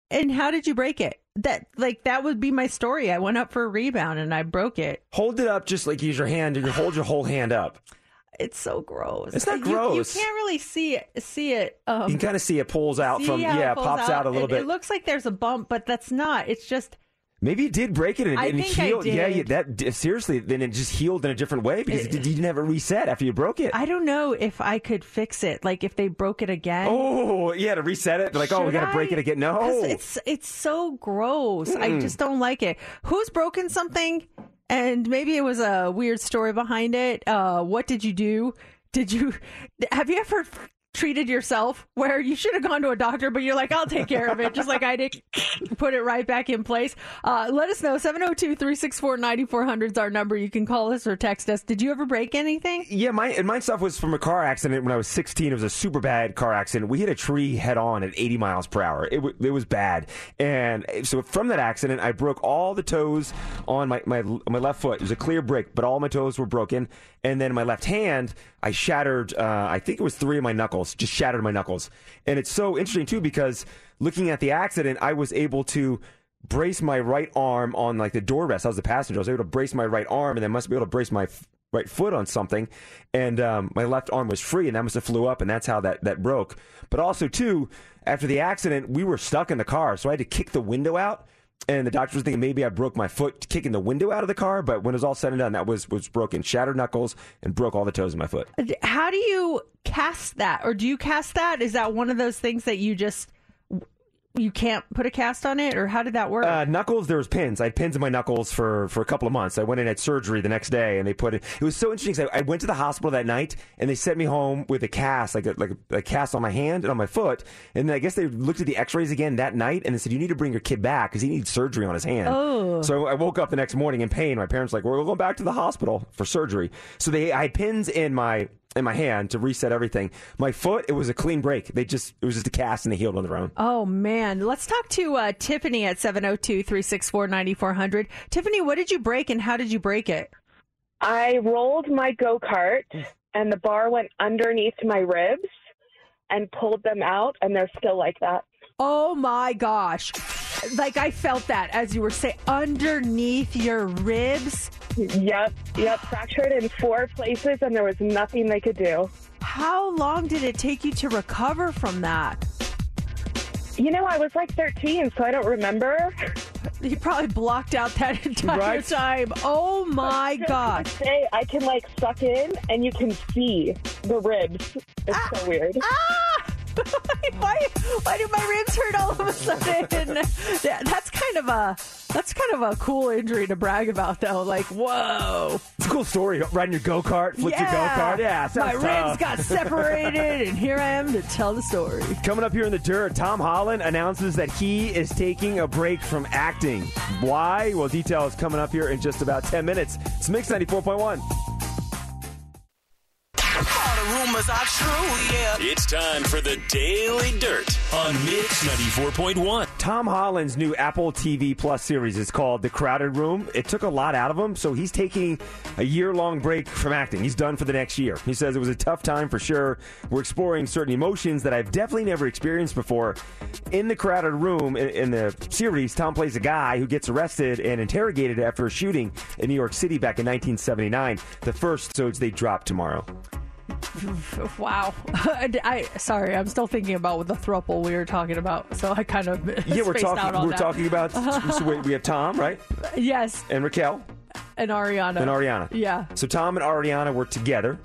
and how did you break it? That like that would be my story. I went up for a rebound and I broke it. Hold it up, just like use your hand. You hold your whole hand up. It's so gross. It's not You- gross. You, can't really see it. See it. Um, you can kind of see it pulls out from it yeah, pulls pops out, a little It- bit. It looks like there's a bump, but that's not. It's just Maybe it did break it and, I and it think I healed. Yeah, did. you, that seriously. Then it just healed in a different way because it, you didn't have it reset after you broke it. I don't know if I could fix it. Like if they broke it again. oh, yeah, to reset it. They're like, oh, we got to break it again. No, it's it's so gross. I Mm-mm. just don't like it. Who's broken something? And maybe it was a weird story behind it. Uh, what did you do? Did you have you ever treated yourself where you should have gone to a doctor, but you're like, I'll take care of it, just like I did. Put it right back in place. Uh, let us know. 702 364 9400 is our number. You can call us or text us. Did you ever break anything? Yeah, my and my stuff was from a car accident when I was 16. It was a super bad car accident. We hit a tree head on at 80 miles per hour. It, w- it was bad, and so from that accident, I broke all the toes on my, my my left foot. It was a clear break, but all my toes were broken. And then my left hand, I shattered. Uh, I think it was three of my knuckles. Just shattered my knuckles. And it's so interesting too because looking at the accident, I was able to brace my right arm on like the door rest. I was the passenger. I was able to brace my right arm, and then must be able to brace my f- right foot on something. And um, my left arm was free, and that must have flew up, and that's how that that broke. But also too, after the accident, we were stuck in the car, so I had to kick the window out. And the doctor was thinking maybe I broke my foot kicking the window out of the car, but when it was all said and done, that was was broken, shattered knuckles, and broke all the toes in my foot. How do you cast that? Or do you cast that? Is that one of those things that you just you can't put a cast on it or how did that work? Uh, knuckles, there was pins. I had pins in my knuckles for, for a couple of months. I went in at surgery the next day, and they put it. It was so interesting. I, I went to the hospital that night, and they sent me home with a cast, like a, like a, a cast on my hand and on my foot. And then I guess they looked at the X-rays again that night, and they said you need to bring your kid back because he needs surgery on his hand. Oh. So I woke up the next morning in pain. My parents were like, we're going back to the hospital for surgery. So they, I had pins in my in my hand to reset everything. My foot, it was a clean break. They just it was just a cast, and they healed on their own. Oh man, let's talk to uh, Tiffany at 702-364-9400. Tiffany, what did you break and how did you break it? I rolled my go kart and the bar went underneath my ribs and pulled them out, and they're still like that. Oh my gosh. Like I felt that as you were saying underneath your ribs. Yep, yep, fractured in four places, and there was nothing they could do. How long did it take you to recover from that? You know, I was like 13, so I don't remember. You probably blocked out that entire Right. time. Oh my god. Say I can like suck in, and you can see the ribs. It's so weird. Ah! why, why do my ribs hurt all of a sudden? That- that's kind of a that's kind of a cool injury to brag about though. Like, whoa. It's a cool story. Riding your go kart, flipped your go kart. Yeah, my sounds ribs got separated, and here I am to tell the story. Coming up here in the dirt, Tom Holland announces that he is taking a break from acting. Why? Well, details coming up here in just about 10 minutes. It's Mix 94.1. All the rumors are true, yeah. It's time for the Daily Dirt on Mix 94.1. Tom Holland's new Apple TV Plus series is called The Crowded Room. It took a lot out of him, so he's taking a year long break from acting. He's done for the next year. He says it was a tough time for sure. We're exploring certain emotions that I've definitely never experienced before. In The Crowded Room, in, in the series, Tom plays a guy who gets arrested and interrogated after a shooting in New York City back in 1979. The first episodes they drop tomorrow. Wow. I sorry, I'm still thinking about the thruple we were talking about, so I kind of Yeah, we're talking. We're that. talking about. so wait, we have Tom, right, yes, and Raquel. and Ariana and Ariana. Yeah. So Tom and Ariana were together,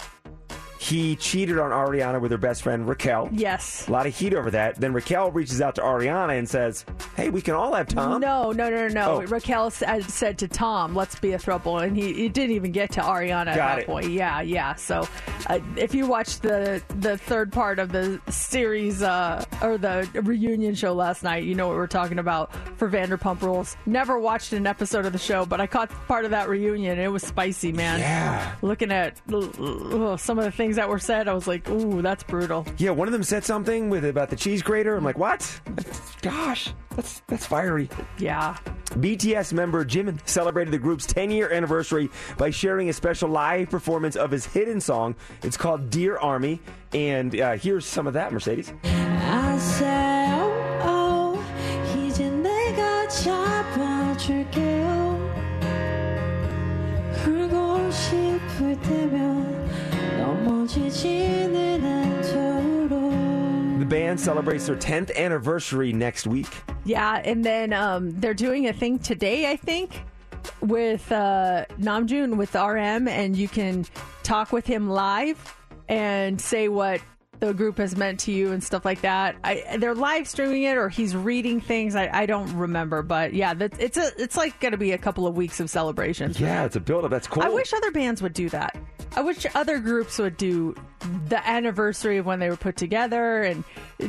he cheated on Ariana with her best friend Raquel. Yes. A lot of heat over that. Then Raquel reaches out to Ariana and says, "Hey, we can all have Tom." No, no, no, no, no. Oh. Raquel said, said to Tom, "Let's be a throuple," and he, he didn't even get to Ariana at that it. point. Yeah, yeah. So, uh, if you watched the the third part of the series uh, or the reunion show last night, you know what we're talking about for Vanderpump Rules. Never watched an episode of the show, but I caught part of that reunion. It was spicy, man. Yeah. Looking at uh, some of the things that were said, I was like, "Ooh, that's brutal." Yeah, one of them said something with about the cheese grater. I'm like, what? Gosh, that's that's fiery. Yeah. BTS member Jimin celebrated the group's 10 year anniversary by sharing a special live performance of his hidden song. It's called Dear Army. And uh, here's some of that, Mercedes. Celebrates their 10th anniversary next week. Yeah, and then um, they're doing a thing today, I think, with uh, Namjoon with RM, and you can talk with him live and say what the group has meant to you and stuff like that. I, they're live streaming it, or he's reading things. I, I don't remember, but yeah, that, it's a it's like going to be a couple of weeks of celebrations. Yeah, it's a build-up. That's cool. I wish other bands would do that. I wish other groups would do the anniversary of when they were put together and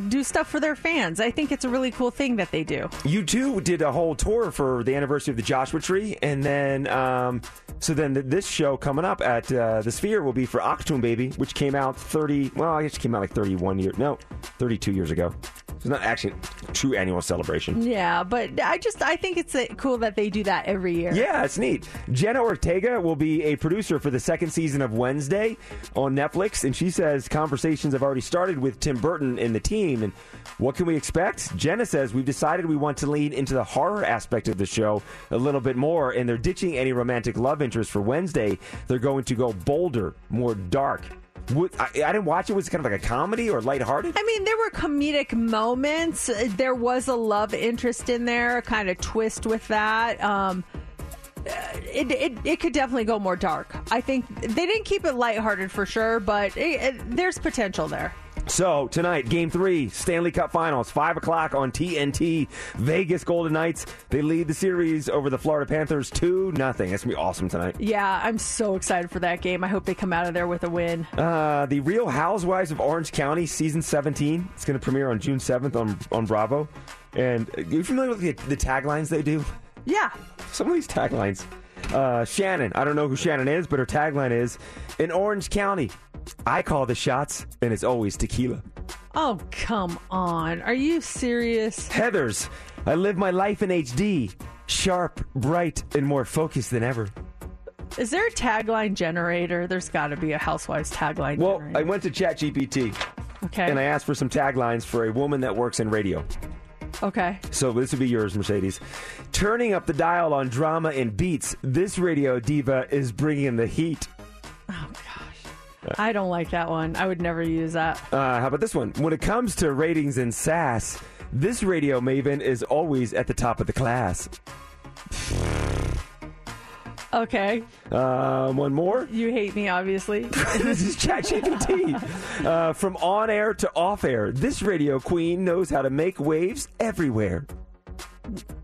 do stuff for their fans. I think it's a really cool thing that they do. U2 did a whole tour for the anniversary of the Joshua Tree, and then um, so then this show coming up at uh, the Sphere will be for Achtung Baby, which came out thirty. Well, I guess it came out like thirty-one years. No, thirty-two years ago. It's not actually a true annual celebration. Yeah, but I just I think it's uh, cool that they do that every year. Yeah, it's neat. Jenna Ortega will be a producer for the second season of Wednesday on Netflix, and she says conversations have already started with Tim Burton and the team. And what can we expect? Jenna says we've decided we want to lean into the horror aspect of the show a little bit more, and they're ditching any romantic love interest for Wednesday. They're going to go bolder, more dark. I, didn't watch it. Was it kind of like a comedy or lighthearted? I mean, there were comedic moments. There was a love interest in there, a kind of twist with that. Um, uh, it, it, it could definitely go more dark. I think they didn't keep it lighthearted for sure, but it, it, there's potential there. So tonight, Game Three, Stanley Cup Finals, five o'clock on TNT. Vegas Golden Knights they lead the series over the Florida Panthers two nothing. That's gonna be awesome tonight. Yeah, I'm so excited for that game. I hope they come out of there with a win. Uh, the Real Housewives of Orange County season 17. It's going to premiere on June 7th on on Bravo. And uh, you familiar with the, the taglines they do? Yeah. Some of these taglines. Uh, Shannon, I don't know who Shannon is, but her tagline is In Orange County, I call the shots, and it's always tequila. Oh, come on. Are you serious? Heathers, I live my life in HD, sharp, bright, and more focused than ever. Is there a tagline generator? There's got to be a Housewives tagline Well, generator. I went to ChatGPT. Okay. And I asked for some taglines for a woman that works in radio. Okay. So this would be yours, Mercedes. Turning up the dial on drama and beats, this radio diva is bringing the heat. Oh, gosh. I don't like that one. I would never use that. Uh, how about this one? When it comes to ratings and sass, this radio maven is always at the top of the class. Okay. Uh, one more. You hate me, obviously. this is ChatGPT. Uh, from on air to off air, this radio queen knows how to make waves everywhere.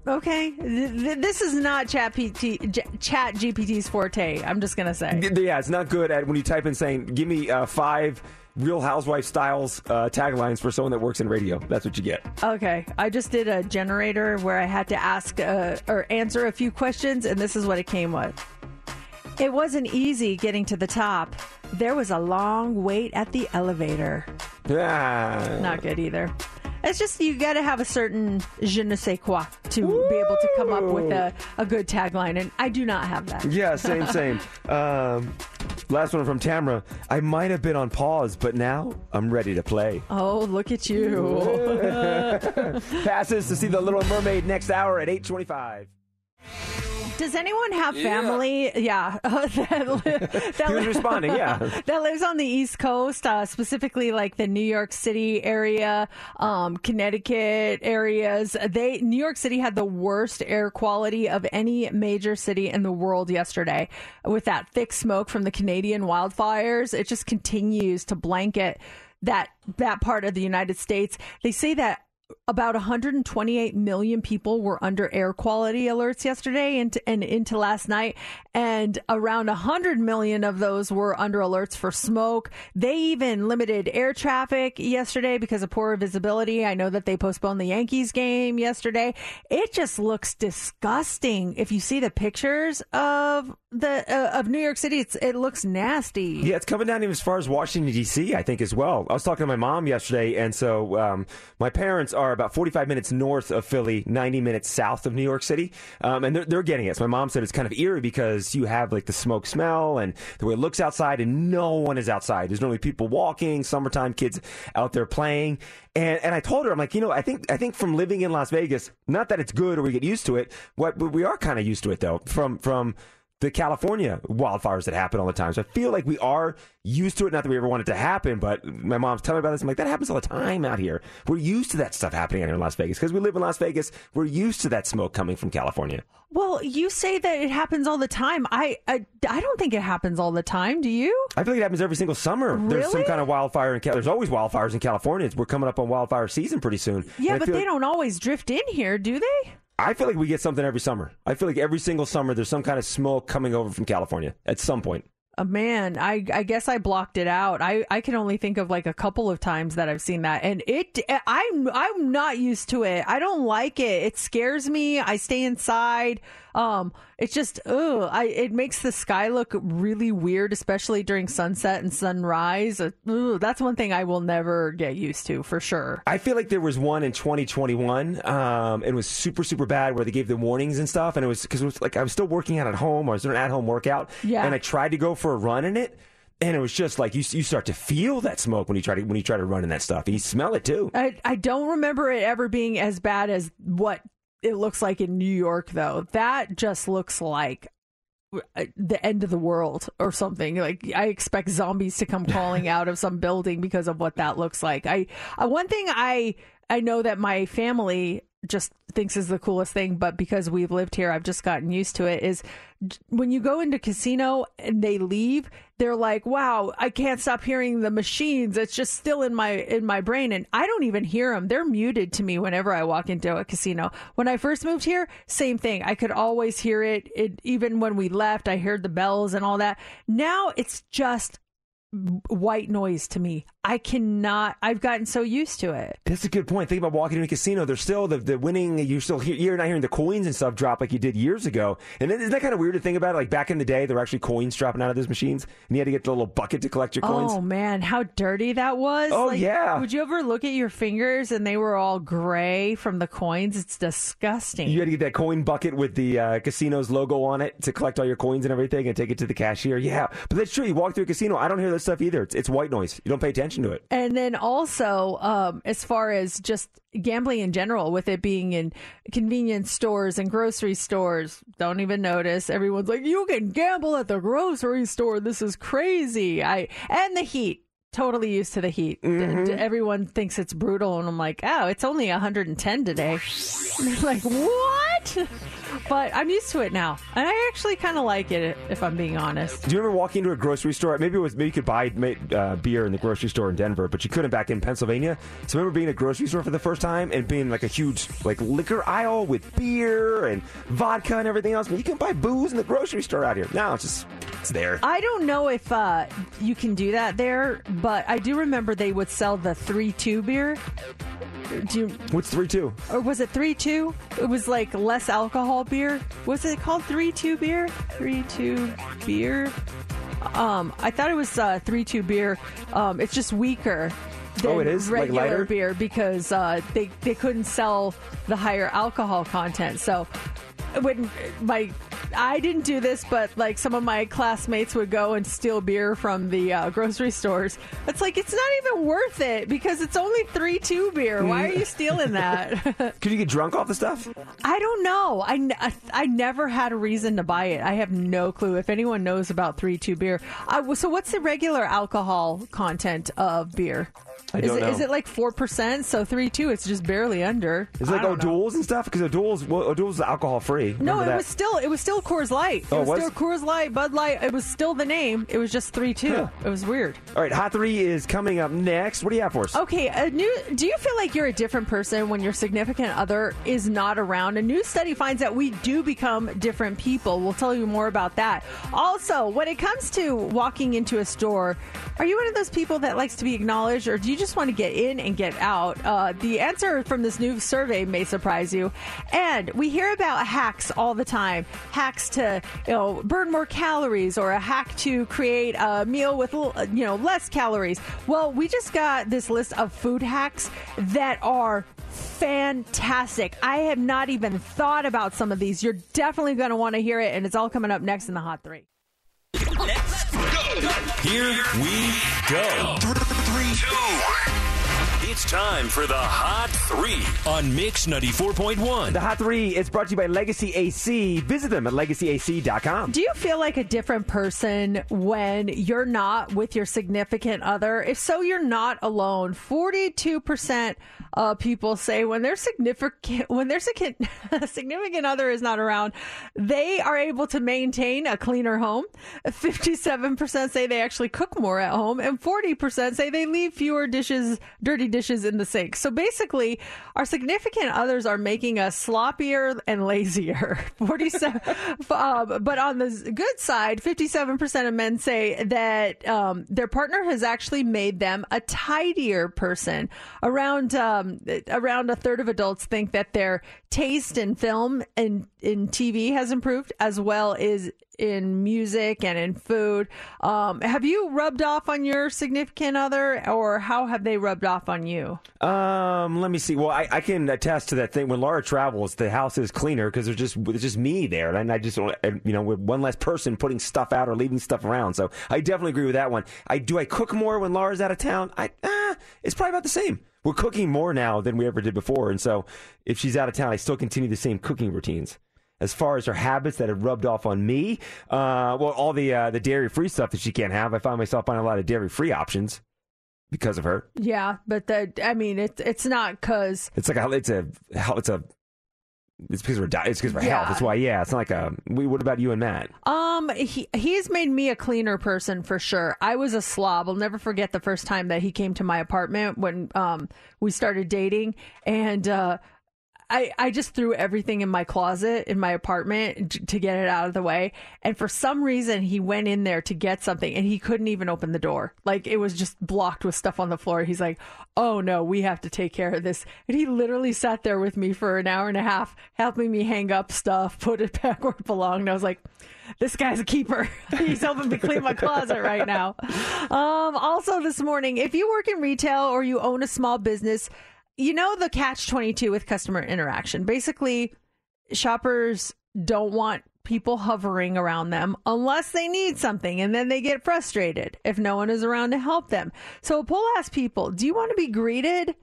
Okay. Th- th- This is not Chat, PT, Chat GPT's forte. I'm just going to say. Yeah, it's not good at when you type in saying, "Give me uh, five Real Housewife styles uh, taglines for someone that works in radio." That's what you get. Okay. I just did a generator where I had to ask uh, or answer a few questions, and this is what it came with. It wasn't easy getting to the top. There was a long wait at the elevator. Ah. Not good either. It's just you got to have a certain je ne sais quoi to be able to come up with a, a good tagline, and I do not have that. Yeah, same, same. um, last one from Tamra. I might have been on pause, but now I'm ready to play. Oh, look at you. Passes to see the Little Mermaid next hour at 8:25. Does anyone have Yeah. family? Yeah, that, li- that He was li- responding, yeah. that lives on the East Coast, uh, specifically like the New York City area, um, Connecticut areas. They New York City had the worst air quality of any major city in the world yesterday, with that thick smoke from the Canadian wildfires. It just continues to blanket that that part of the United States. They say that about 128 million people were under air quality alerts yesterday and, and into last night. And around 100 million of those were under alerts for smoke. They even limited air traffic yesterday because of poor visibility. I know that they postponed the yankees game yesterday. It just looks disgusting. If you see the pictures of the uh, of new york city it looks nasty. Yeah, it's coming down even as far as Washington D.C. I think as well. I was talking to my mom yesterday, and so um, my parents are about 45 minutes north of Philly, 90 minutes south of New York City, um, and they're, they're getting it. So my mom said it's kind of eerie because you have like the smoke smell and the way it looks outside, and no one is outside. There's normally people walking, summertime kids out there playing, and and I told her I'm like, you know, I think I think from living in Las Vegas, not that it's good or we get used to it, what but we are kind of used to it though from from the California wildfires that happen all the time. So I feel like we are used to it. Not that we ever want it to happen, but my mom's telling me about this. I'm like, that happens all the time out here. We're used to that stuff happening out here in Las Vegas because we live in Las Vegas. We're used to that smoke coming from California. well you say that it happens all the time i i, I don't think it happens all the time do you I feel like it happens every single summer. There's some kind of wildfire in Cal- There's always wildfires in California. We're coming up on wildfire season pretty soon. Yeah, but they like- don't always drift in here, do they? I feel like we get something every summer. I feel like every single summer there's some kind of smoke coming over from California at some point. Uh, man, I I guess I blocked it out. I I can only think of like a couple of times that I've seen that, and it I'm I'm not used to it. I don't like it. It scares me. I stay inside. Um, it's just ugh. I it makes the sky look really weird, especially during sunset and sunrise. Ugh, that's one thing I will never get used to for sure. I feel like there was one in 2021. Um, it was super, super bad where they gave the warnings and stuff. And it was because it was like I was still working out at home. I was doing an at home workout. Yeah. And I tried to go for a run in it. And it was just like you, you start to feel that smoke when you try to when you try to run in that stuff. And you smell it too. I I don't remember it ever being as bad as what it looks like in New York though. That just looks like uh, the end of the world or something. Like I expect zombies to come crawling out of some building because of what that looks like. I uh, one thing I I know that my family just thinks is the coolest thing, but because we've lived here, I've just gotten used to it. Is when you go into casino and they leave, they're like, "Wow, I can't stop hearing the machines. It's just still in my in my brain, and I don't even hear them. They're muted to me whenever I walk into a casino. When I first moved here, same thing. I could always hear it. It even when we left, I heard the bells and all that. Now it's just white noise to me. I cannot. I've gotten so used to it. That's a good point. Think about walking into a casino. There's still the, the winning. You're still hear, you're not hearing the coins and stuff drop like you did years ago. And isn't that kind of weird to think about? it? Like back in the day, there were actually coins dropping out of those machines, and you had to get the little bucket to collect your coins. Oh man, how dirty that was! Oh, Like, yeah. Would you ever look at your fingers and they were all gray from the coins? It's disgusting. You had to get that coin bucket with the uh, casino's logo on it to collect all your coins and everything and take it to the cashier. Yeah, but that's true. You walk through a casino, I don't hear that stuff either. It's, it's white noise. You don't pay attention to it. And then also, um, as far as just gambling in general, with it being in convenience stores and grocery stores, don't even notice. Everyone's like, "You can gamble at the grocery store. This is crazy." I and the heat. Totally used to the heat. Mm-hmm. d- Everyone thinks it's brutal, and I'm like, "Oh, it's only 110 today." Like, "What?" But I'm used to it now, and I actually kind of like it, if I'm being honest. Do you remember walking into a grocery store? Maybe it was maybe you could buy uh, beer in the grocery store in Denver, but you couldn't back in Pennsylvania. So I remember being in a grocery store for the first time and being like a huge like liquor aisle with beer and vodka and everything else. But you can buy booze in the grocery store out here. Now it's just it's there. I don't know if uh, you can do that there, but I do remember they would sell the three two beer. Do you, What's three two? or was it three two? It was like less alcohol beer. Was it called three two beer? Three two beer. Um, I thought it was uh, three two beer. Um, it's just weaker. Than Oh, it is? Like regular lighter? beer because uh, they they couldn't sell the higher alcohol content. So when my I didn't do this, but like some of my classmates would go and steal beer from the uh, grocery stores. It's like it's not even worth it because it's only three two beer. Why are you stealing that? Could you get drunk off the stuff? I don't know. I I never had a reason to buy it. I have no clue. If anyone knows about three two beer, I, so what's the regular alcohol content of beer? I is don't it, know. is it like four percent? So three two, it's just barely under. Is it like I know. O'Doul's and stuff? Because O'Doul's, well, O'Doul's is alcohol free. No, it was still it was still Coors Light. Oh, it was, was? still Coors Light, Bud Light. It was still the name. It was just three two. It was weird. All right, Hot 3 is coming up next. What do you have for us? Okay, a new. Do you feel like you're a different person when your significant other is not around? A new study finds that we do become different people. We'll tell you more about that. Also, when it comes to walking into a store, are you one of those people that likes to be acknowledged, or do you just want to get in and get out? Uh, the answer from this new survey may surprise you. And we hear about hacks all the time. Hacks to you know burn more calories, or a hack to create a meal with you know less calories. Well, we just got this list of food hacks that are fantastic. I have not even thought about some of these. You're definitely going to want to hear it, and it's all coming up next in the Hot Three. Here we go. Three, two. It's time for the Hot Three on Mix 94.1. The Hot 3 is brought to you by Legacy AC. Visit them at legacyac.com. Do you feel like a different person when you're not with your significant other? If so, you're not alone. 42% of people say when their significant when their significant significant other is not around, they are able to maintain a cleaner home. 57% say they actually cook more at home and 40% say they leave fewer dishes, dirty dishes in the sink. So basically, our significant others are making us sloppier and lazier. 47 um, but on the good side, 57% of men say that um, their partner has actually made them a tidier person. Around um, around a third of adults think that their taste in film and in TV has improved, as well as in music and in food. Um, have you rubbed off on your significant other, or how have they rubbed off on you? Um, let me see. Well, I, I can attest to that thing. When Laura travels, the house is cleaner because there's just it's just me there, and I just you know with one less person putting stuff out or leaving stuff around. So I definitely agree with that one. I do. I cook more when Laura's out of town. I ah, it's probably about the same. We're cooking more now than we ever did before, and so if she's out of town, I still continue the same cooking routines. As far as her habits that have rubbed off on me, uh, well, all the uh, the dairy free stuff that she can't have, I find myself buying a lot of dairy free options because of her. Yeah, but the I mean, it's it's not because It's like a, it's a, it's a, it's because we're di- it's because of our Yeah. health. That's why, yeah. It's not like a. We, what about you and Matt? Um, he he's made me a cleaner person for sure. I was a slob. I'll never forget the first time that he came to my apartment when um we started dating, and uh, I I just threw everything in my closet in my apartment to get it out of the way. And for some reason, he went in there to get something, and he couldn't even open the door. Like it was just blocked with stuff on the floor. He's like, "Oh no, we have to take care of this." And he literally sat there with me for an hour and a half, helping me hang up stuff, put it back where it belonged. And I was like, this guy's a keeper. He's helping me clean my closet right now. Um, also, this morning, if you work in retail or you own a small business, you know the catch 22 with customer interaction. Basically, shoppers don't want people hovering around them unless they need something and then they get frustrated if no one is around to help them. So a poll asked people, do you want to be greeted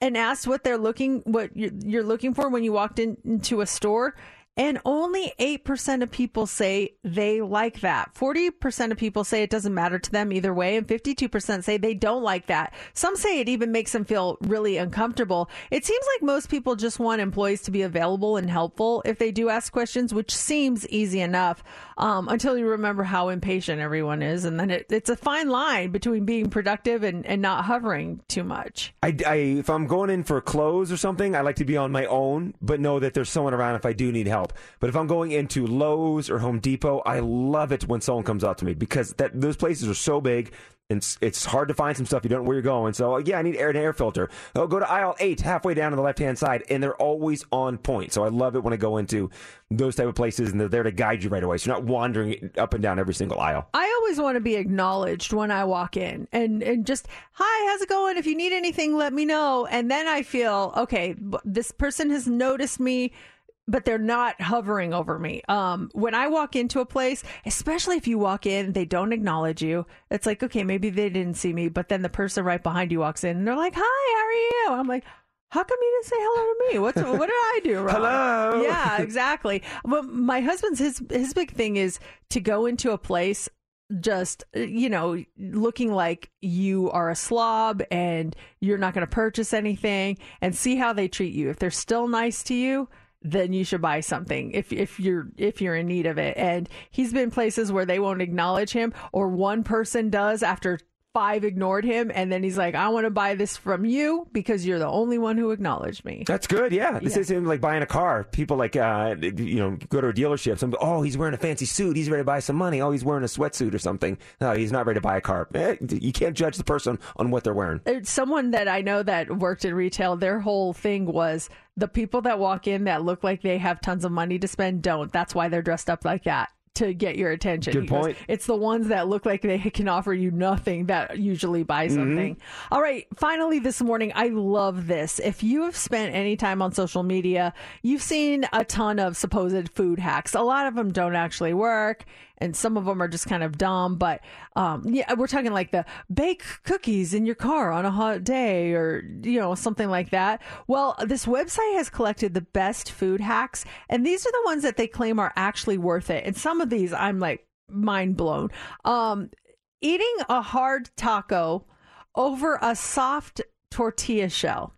and asked what they're looking what you're, you're looking for when you walked in, into a store? And only 8% of people say they like that. 40% of people say it doesn't matter to them either way. And 52% say they don't like that. Some say it even makes them feel really uncomfortable. It seems like most people just want employees to be available and helpful if they do ask questions, which seems easy enough um, until you remember how impatient everyone is. And then it, it's a fine line between being productive and, and not hovering too much. I, I, if I'm going in for clothes or something, I like to be on my own, but know that there's someone around if I do need help. But if I'm going into Lowe's or Home Depot, I love it when someone comes out to me because that those places are so big. It's, it's hard to find some stuff you don't know where you're going. So uh, yeah, I need air air filter. Oh, go to aisle eight, halfway down on the left hand side, and they're always on point. So I love it when I go into those type of places and they're there to guide you right away. So you're not wandering up and down every single aisle. I always want to be acknowledged when I walk in and, and just, hi, how's it going? If you need anything, let me know. And then I feel, okay, this person has noticed me. But they're not hovering over me. Um, when I walk into a place, especially if you walk in, they don't acknowledge you. It's like, okay, maybe they didn't see me, but then the person right behind you walks in and they're like, "Hi, how are you?" I'm like, "How come you didn't say hello to me? What's what did I do wrong?" Hello. Yeah, exactly. But my husband's his his big thing is to go into a place just you know looking like you are a slob and you're not going to purchase anything and see how they treat you if they're still nice to you then you should buy something if if you're if you're in need of it. And he's been places where they won't acknowledge him or one person does after five ignored him and then he's like I want to buy this from you because you're the only one who acknowledged me That's good. Yeah, this Yeah. isn't like buying a car. People like uh, you know go to a dealership. Some oh he's wearing a fancy suit. He's ready to buy some money. Oh he's wearing a sweatsuit or something. No, he's not ready to buy a car. Eh, you can't judge the person on what they're wearing. There's someone that I know that worked in retail, their whole thing was the people that walk in that look like they have tons of money to spend don't. That's why they're dressed up like that to get your attention. Good point. it's the ones that look like they can offer you nothing that usually buy Mm-hmm. something. All right, finally this morning, I love this. If you have spent any time on social media, you've seen a ton of supposed food hacks. A lot of them don't actually work and some of them are just kind of dumb. But um, yeah, we're talking like the bake cookies in your car on a hot day, or you know something like that. Well, this website has collected the best food hacks, and these are the ones that they claim are actually worth it. And some of these, I'm like mind blown. Um, eating a hard taco over a soft tortilla shell.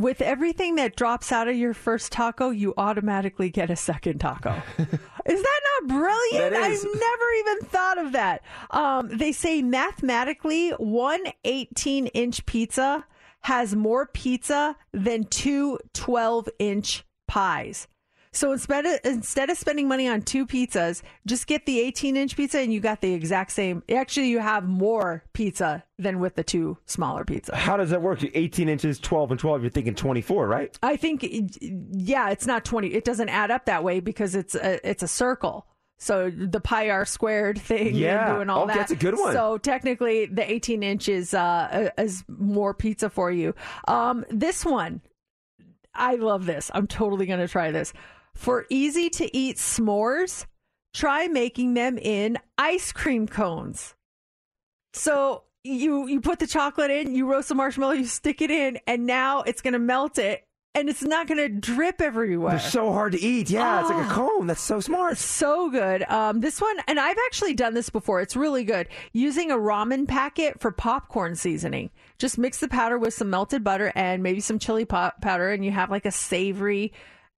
With everything that drops out of your first taco, you automatically get a second taco. Is that not brilliant? That. I've never even thought of that. Um, they say mathematically, one 18 inch pizza has more pizza than two 12 inch pies. So instead of, instead of spending money on two pizzas, just get the 18 inch pizza and you got the exact same. Actually, you have more pizza than with the two smaller pizzas. How does that work? 18 inches, 12 and 12. You're thinking 24, right? I think, yeah, it's not 20. It doesn't add up that way because it's a, it's a circle. So the pi r squared thing Yeah. and doing all Okay, that. that's a good one. So technically, the 18 inches uh, is more pizza for you. Um, this one, I love this. I'm totally going to try this. For easy to eat s'mores, try making them in ice cream cones. So you you put the chocolate in, you roast the marshmallow, you stick it in, and now it's going to melt it, and it's not going to drip everywhere. They're so hard to eat. Yeah, it's like a Ah. cone. That's so smart. So good. Um, this one, and I've actually done this before. It's really good. Using a ramen packet for popcorn seasoning. Just mix the powder with some melted butter and maybe some chili po- powder, and you have like a savory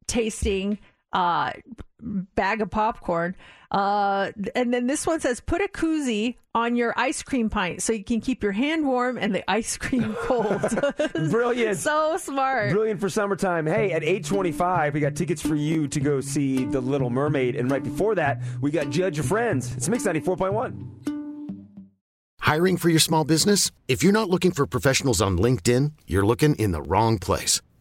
tasting uh, bag of popcorn. Uh, and then this one says put a koozie on your ice cream pint so you can keep your hand warm and the ice cream cold. Brilliant. so smart. Brilliant for summertime. Hey, at 825, we got tickets for you to go see The Little Mermaid. And right before that, we got Judge Your Friends. It's Mix 94.1. Hiring for your small business? If you're not looking for professionals on LinkedIn, you're looking in the wrong place.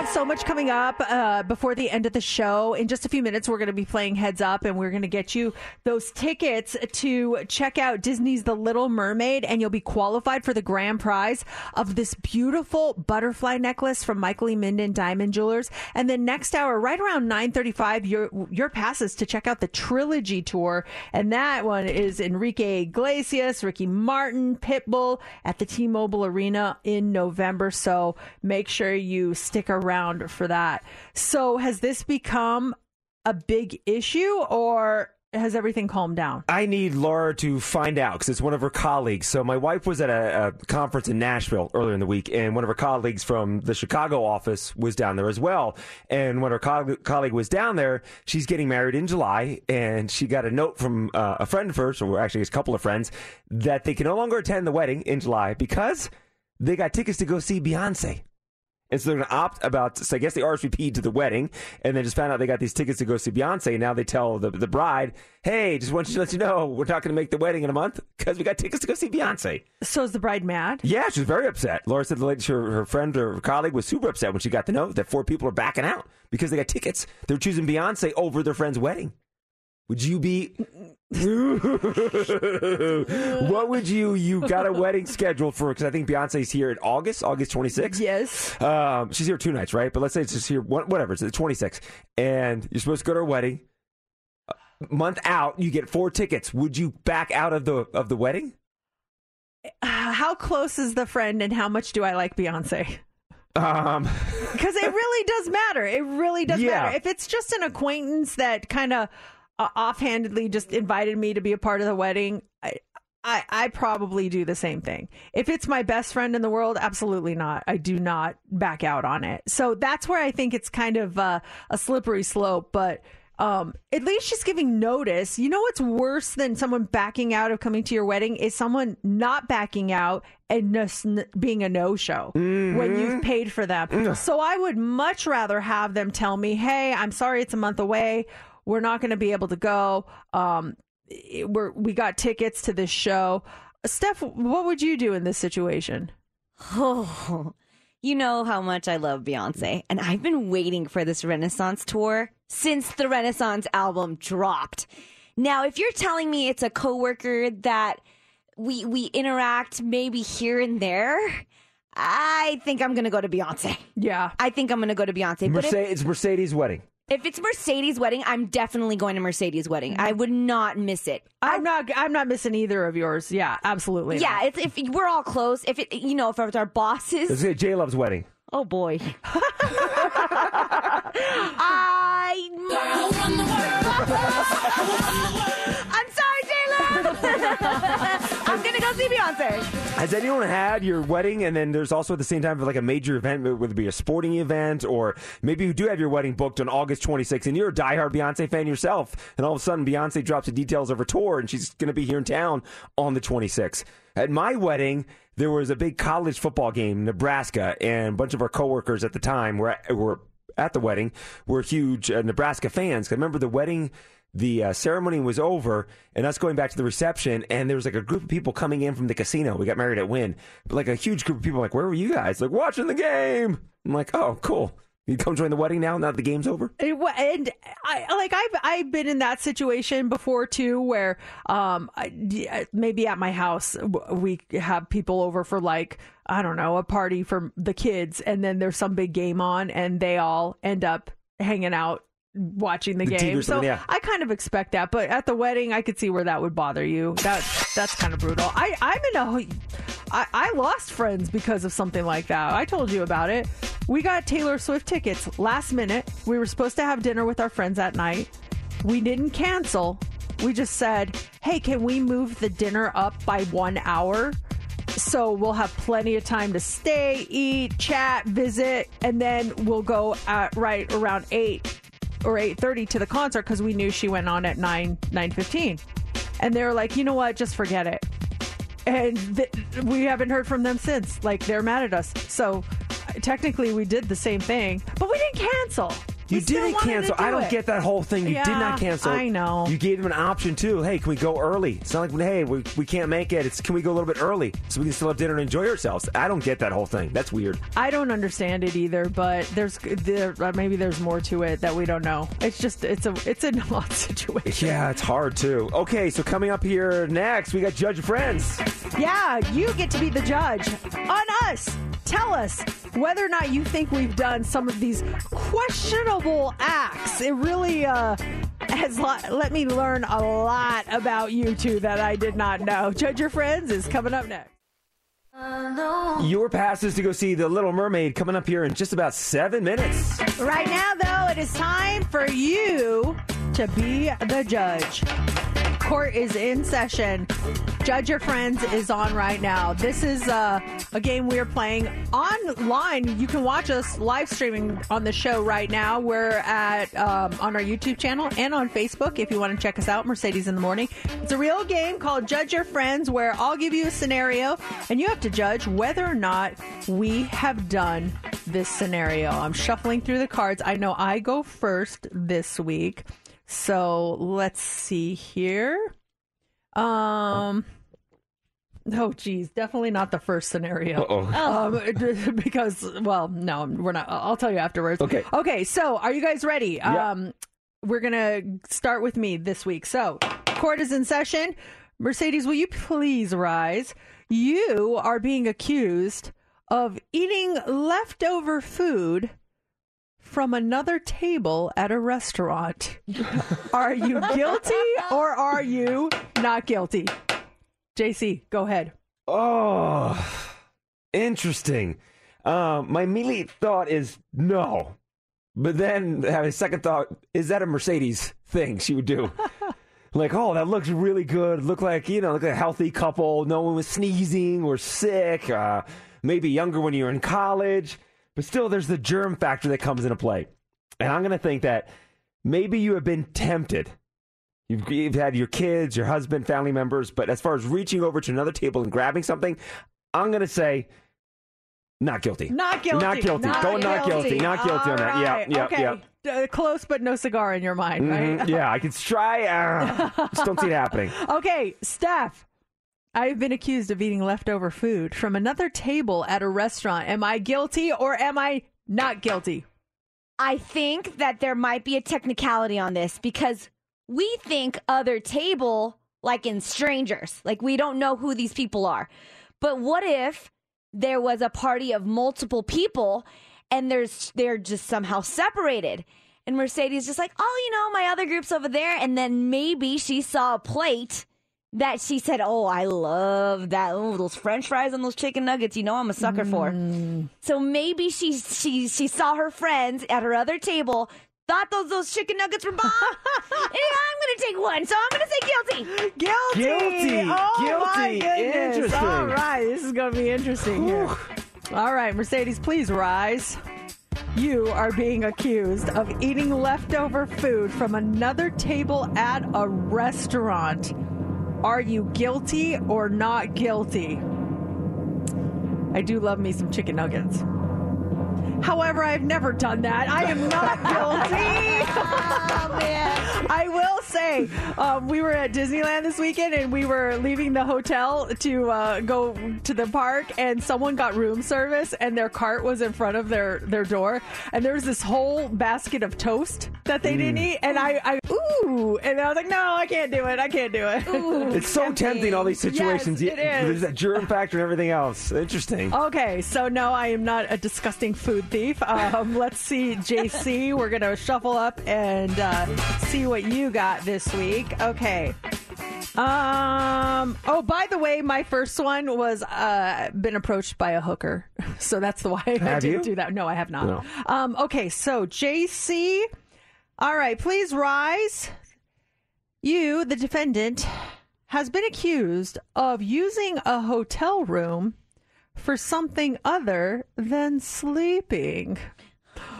Have so so much coming up uh, before the end of the show. In just a few minutes, we're going to be playing Heads Up, and we're going to get you those tickets to check out Disney's The Little Mermaid, and you'll be qualified for the grand prize of this beautiful butterfly necklace from Michael E. Minden Diamond Jewelers. And then next hour, right around nine thirty-five, your your passes to check out the trilogy tour, and that one is Enrique Iglesias, Ricky Martin, Pitbull at the T-Mobile Arena in November. So make sure you stick around for that. So has this become a big issue or has everything calmed down? I need Laura to find out because it's one of her colleagues. So my wife was at a, a conference in Nashville earlier in the week, and one of her colleagues from the Chicago office was down there as well. And when her co- colleague was down there, she's getting married in July, and she got a note from uh, a friend of hers, or actually a couple of friends, that they can no longer attend the wedding in July because they got tickets to go see Beyonce. And so they're going to opt about, so I guess they RSVP'd to the wedding and then just found out they got these tickets to go see Beyonce. And now they tell the, the bride, hey, just want you to let you know, we're not going to make the wedding in a month because we got tickets to go see Beyonce. So is the bride mad? Yeah, she's very upset. Laura said the lady, her, her friend or her colleague was super upset when she got the note that four people are backing out because they got tickets. They're choosing Beyonce over their friend's wedding. Would you be? what would you? You got a wedding scheduled for? Because I think Beyonce's here in August, August 26th. Yes. Um, she's here two nights, right? But let's say it's just here, one- whatever. It's the 26th, and you're supposed to go to her wedding. A month out, you get four tickets. Would you back out of the of the wedding? How close is the friend and how much do I like Beyonce? Um, Because it really does matter. It really does Yeah. matter. If it's just an acquaintance that kind of uh, offhandedly just invited me to be a part of the wedding, I, I, I probably do the same thing. If it's my best friend in the world, absolutely not. I do not back out on it. So that's where I think it's kind of uh, a slippery slope. But um, at least she's giving notice. You know what's worse than someone backing out of coming to your wedding is someone not backing out and just n- being a no show when you've paid for them. So I would much rather have them tell me, "Hey, I'm sorry, it's a month away. We're not going to be able to go. Um, we're we got tickets to this show." Steph, what would you do in this situation? Oh, you know how much I love Beyonce, and I've been waiting for this Renaissance tour since the Renaissance album dropped. Now, if you're telling me it's a coworker that we we interact maybe here and there, I think I'm gonna go to Beyonce. Yeah, I think I'm gonna go to Beyonce. But if, it's Mercedes' wedding. If it's Mercedes' wedding, I'm definitely going to Mercedes' wedding. I would not miss it. I'm not. I'm not missing either of yours. Yeah, absolutely. Yeah, it's, if we're all close, if it, you know, if it's our bosses, It's J Love's wedding. Oh boy. I. I'm sorry, Taylor. I'm gonna go see Beyonce. Has anyone had your wedding and then there's also at the same time like a major event, whether it be a sporting event or maybe you do have your wedding booked on August 26th and you're a diehard Beyonce fan yourself, and all of a sudden Beyonce drops the details of her tour and she's to be here in town on the 26th. At my wedding, there was a big college football game, Nebraska, and a bunch of our coworkers at the time were at, were at the wedding were huge uh, Nebraska fans. I remember the wedding the uh, ceremony was over and us going back to the reception and there was like a group of people coming in from the casino. We got married at Wynn. But like a huge group of people like where were you guys? Like watching the game. I'm like oh cool. You come join the wedding now now the game's over? Wa- and I like I've I've been in that situation before too, where um I- d- maybe at my house we have people over for like I don't know a party for the kids, and then there's some big game on, and they all end up hanging out watching the, The game. So yeah. I kind of expect that, but at the wedding, I could see where that would bother you. That that's kind of brutal. I I'm in a I, I lost friends because of something like that. I told you about it. We got Taylor Swift tickets last minute. We were supposed to have dinner with our friends that night. We didn't cancel. We just said, "Hey, can we move the dinner up by 1 hour?" So we'll have plenty of time to stay, eat, chat, visit, and then we'll go at right around 8 or 8:30 to the concert cuz we knew she went on at 9 9:15. And they were like, "You know what? Just forget it." And th- we haven't heard from them since. Like they're mad at us. So technically we did the same thing, but we didn't cancel. You We didn't cancel. do I don't it. get that whole thing. You did not cancel. I know. You gave them an option too. Hey, can we go early? It's not like hey, we, we can't make it. It's can we go a little bit early so we can still have dinner and enjoy ourselves? I don't get that whole thing. That's weird. I don't understand it either, but there's there uh, maybe there's more to it that we don't know. It's just it's a it's an odd situation. Yeah, it's hard too. Okay, so coming up here next, we got Judge Friends. Yeah, you get to be the judge on us. Tell us whether or not you think we've done some of these questionable acts. It really uh, has lo- let me learn a lot about you two that I did not know. Judge Your Friends is coming up next. Your passes to go see The Little Mermaid coming up here in just about seven minutes. Right now, though, it is time for you to be the judge. Court is in session. Judge Your Friends is on right now. This is uh, a game we are playing online. You can watch us live streaming on the show right now. We're at um, on our YouTube channel and on Facebook if you want to check us out. Mercedes in the morning. It's a real game called Judge Your Friends, where I'll give you a scenario and you have to judge whether or not we have done this scenario. I'm shuffling through the cards. I know I go first this week. So let's see here. Um. Oh, geez, definitely not the first scenario. Uh-oh. Um, because, well, no, we're not. I'll tell you afterwards. Okay. Okay. So, are you guys ready? Yeah. Um, we're gonna start with me this week. So, court is in session. Mercedes, will you please rise? You are being accused of eating leftover food from another table at a restaurant. are you guilty or are you not guilty? JC, go ahead. Oh, interesting. Um, my immediate thought is no, but then I have a second thought: is that a Mercedes thing she would do? like, oh, that looks really good. Look like you know, like a healthy couple. No one was sneezing or sick. Uh, maybe younger when you were in college, but still, there's the germ factor that comes into play. And I'm going to think that maybe you have been tempted. You've, you've had your kids, your husband, family members, but as far as reaching over to another table and grabbing something, I'm going to say not guilty. Not guilty. Not guilty. Going not guilty. Not guilty on that. All Yeah, yeah, okay. yeah. Uh, close, but no cigar in your mind, Mhm. right? yeah, I could try. Uh, just don't see it happening. Okay, Steph. I've been accused of eating leftover food from another table at a restaurant. Am I guilty or am I not guilty? I think that there might be a technicality on this because we think other table like in strangers. Like we don't know who these people are. But what if there was a party of multiple people and there's they're just somehow separated? And Mercedes just like, "Oh, you know, my other group's over there." And then maybe she saw a plate that she said, "Oh, I love that. Oh, those French fries and those chicken nuggets. You know, I'm a sucker for." Mm. So maybe she she she saw her friends at her other table, thought those those chicken nuggets were bomb. yeah, I'm gonna take one, so I'm gonna say guilty. Guilty. Guilty. Oh, my Guilty. goodness. Interesting. All right, this is going to be interesting here. All right, Mercedes, please rise. You are being accused of eating leftover food from another table at a restaurant. Are you guilty or not guilty? I do love me some chicken nuggets. However, I've never done that. I am not guilty. oh, man. I will say, um, we were at Disneyland this weekend and we were leaving the hotel to uh, go to the park, and someone got room service, and their cart was in front of their, their door, and there was this whole basket of toast that they didn't eat, and I, I ooh, and I was like, no, I can't do it. I can't do it. It's so tempting, all these situations. Yes, it Yeah, is. There's that germ factor and everything else. Interesting. Okay, so no, I am not a disgusting food thief. Um, let's see, JC. We're gonna shuffle up and uh, see what you got this week. Okay. Um. Oh, by the way, my first one was uh, been approached by a hooker, so that's the why I Have didn't you? do that. No, I have not. No. Um. Okay, so JC. All right, please rise. You, the defendant, has been accused of using a hotel room for something other than sleeping.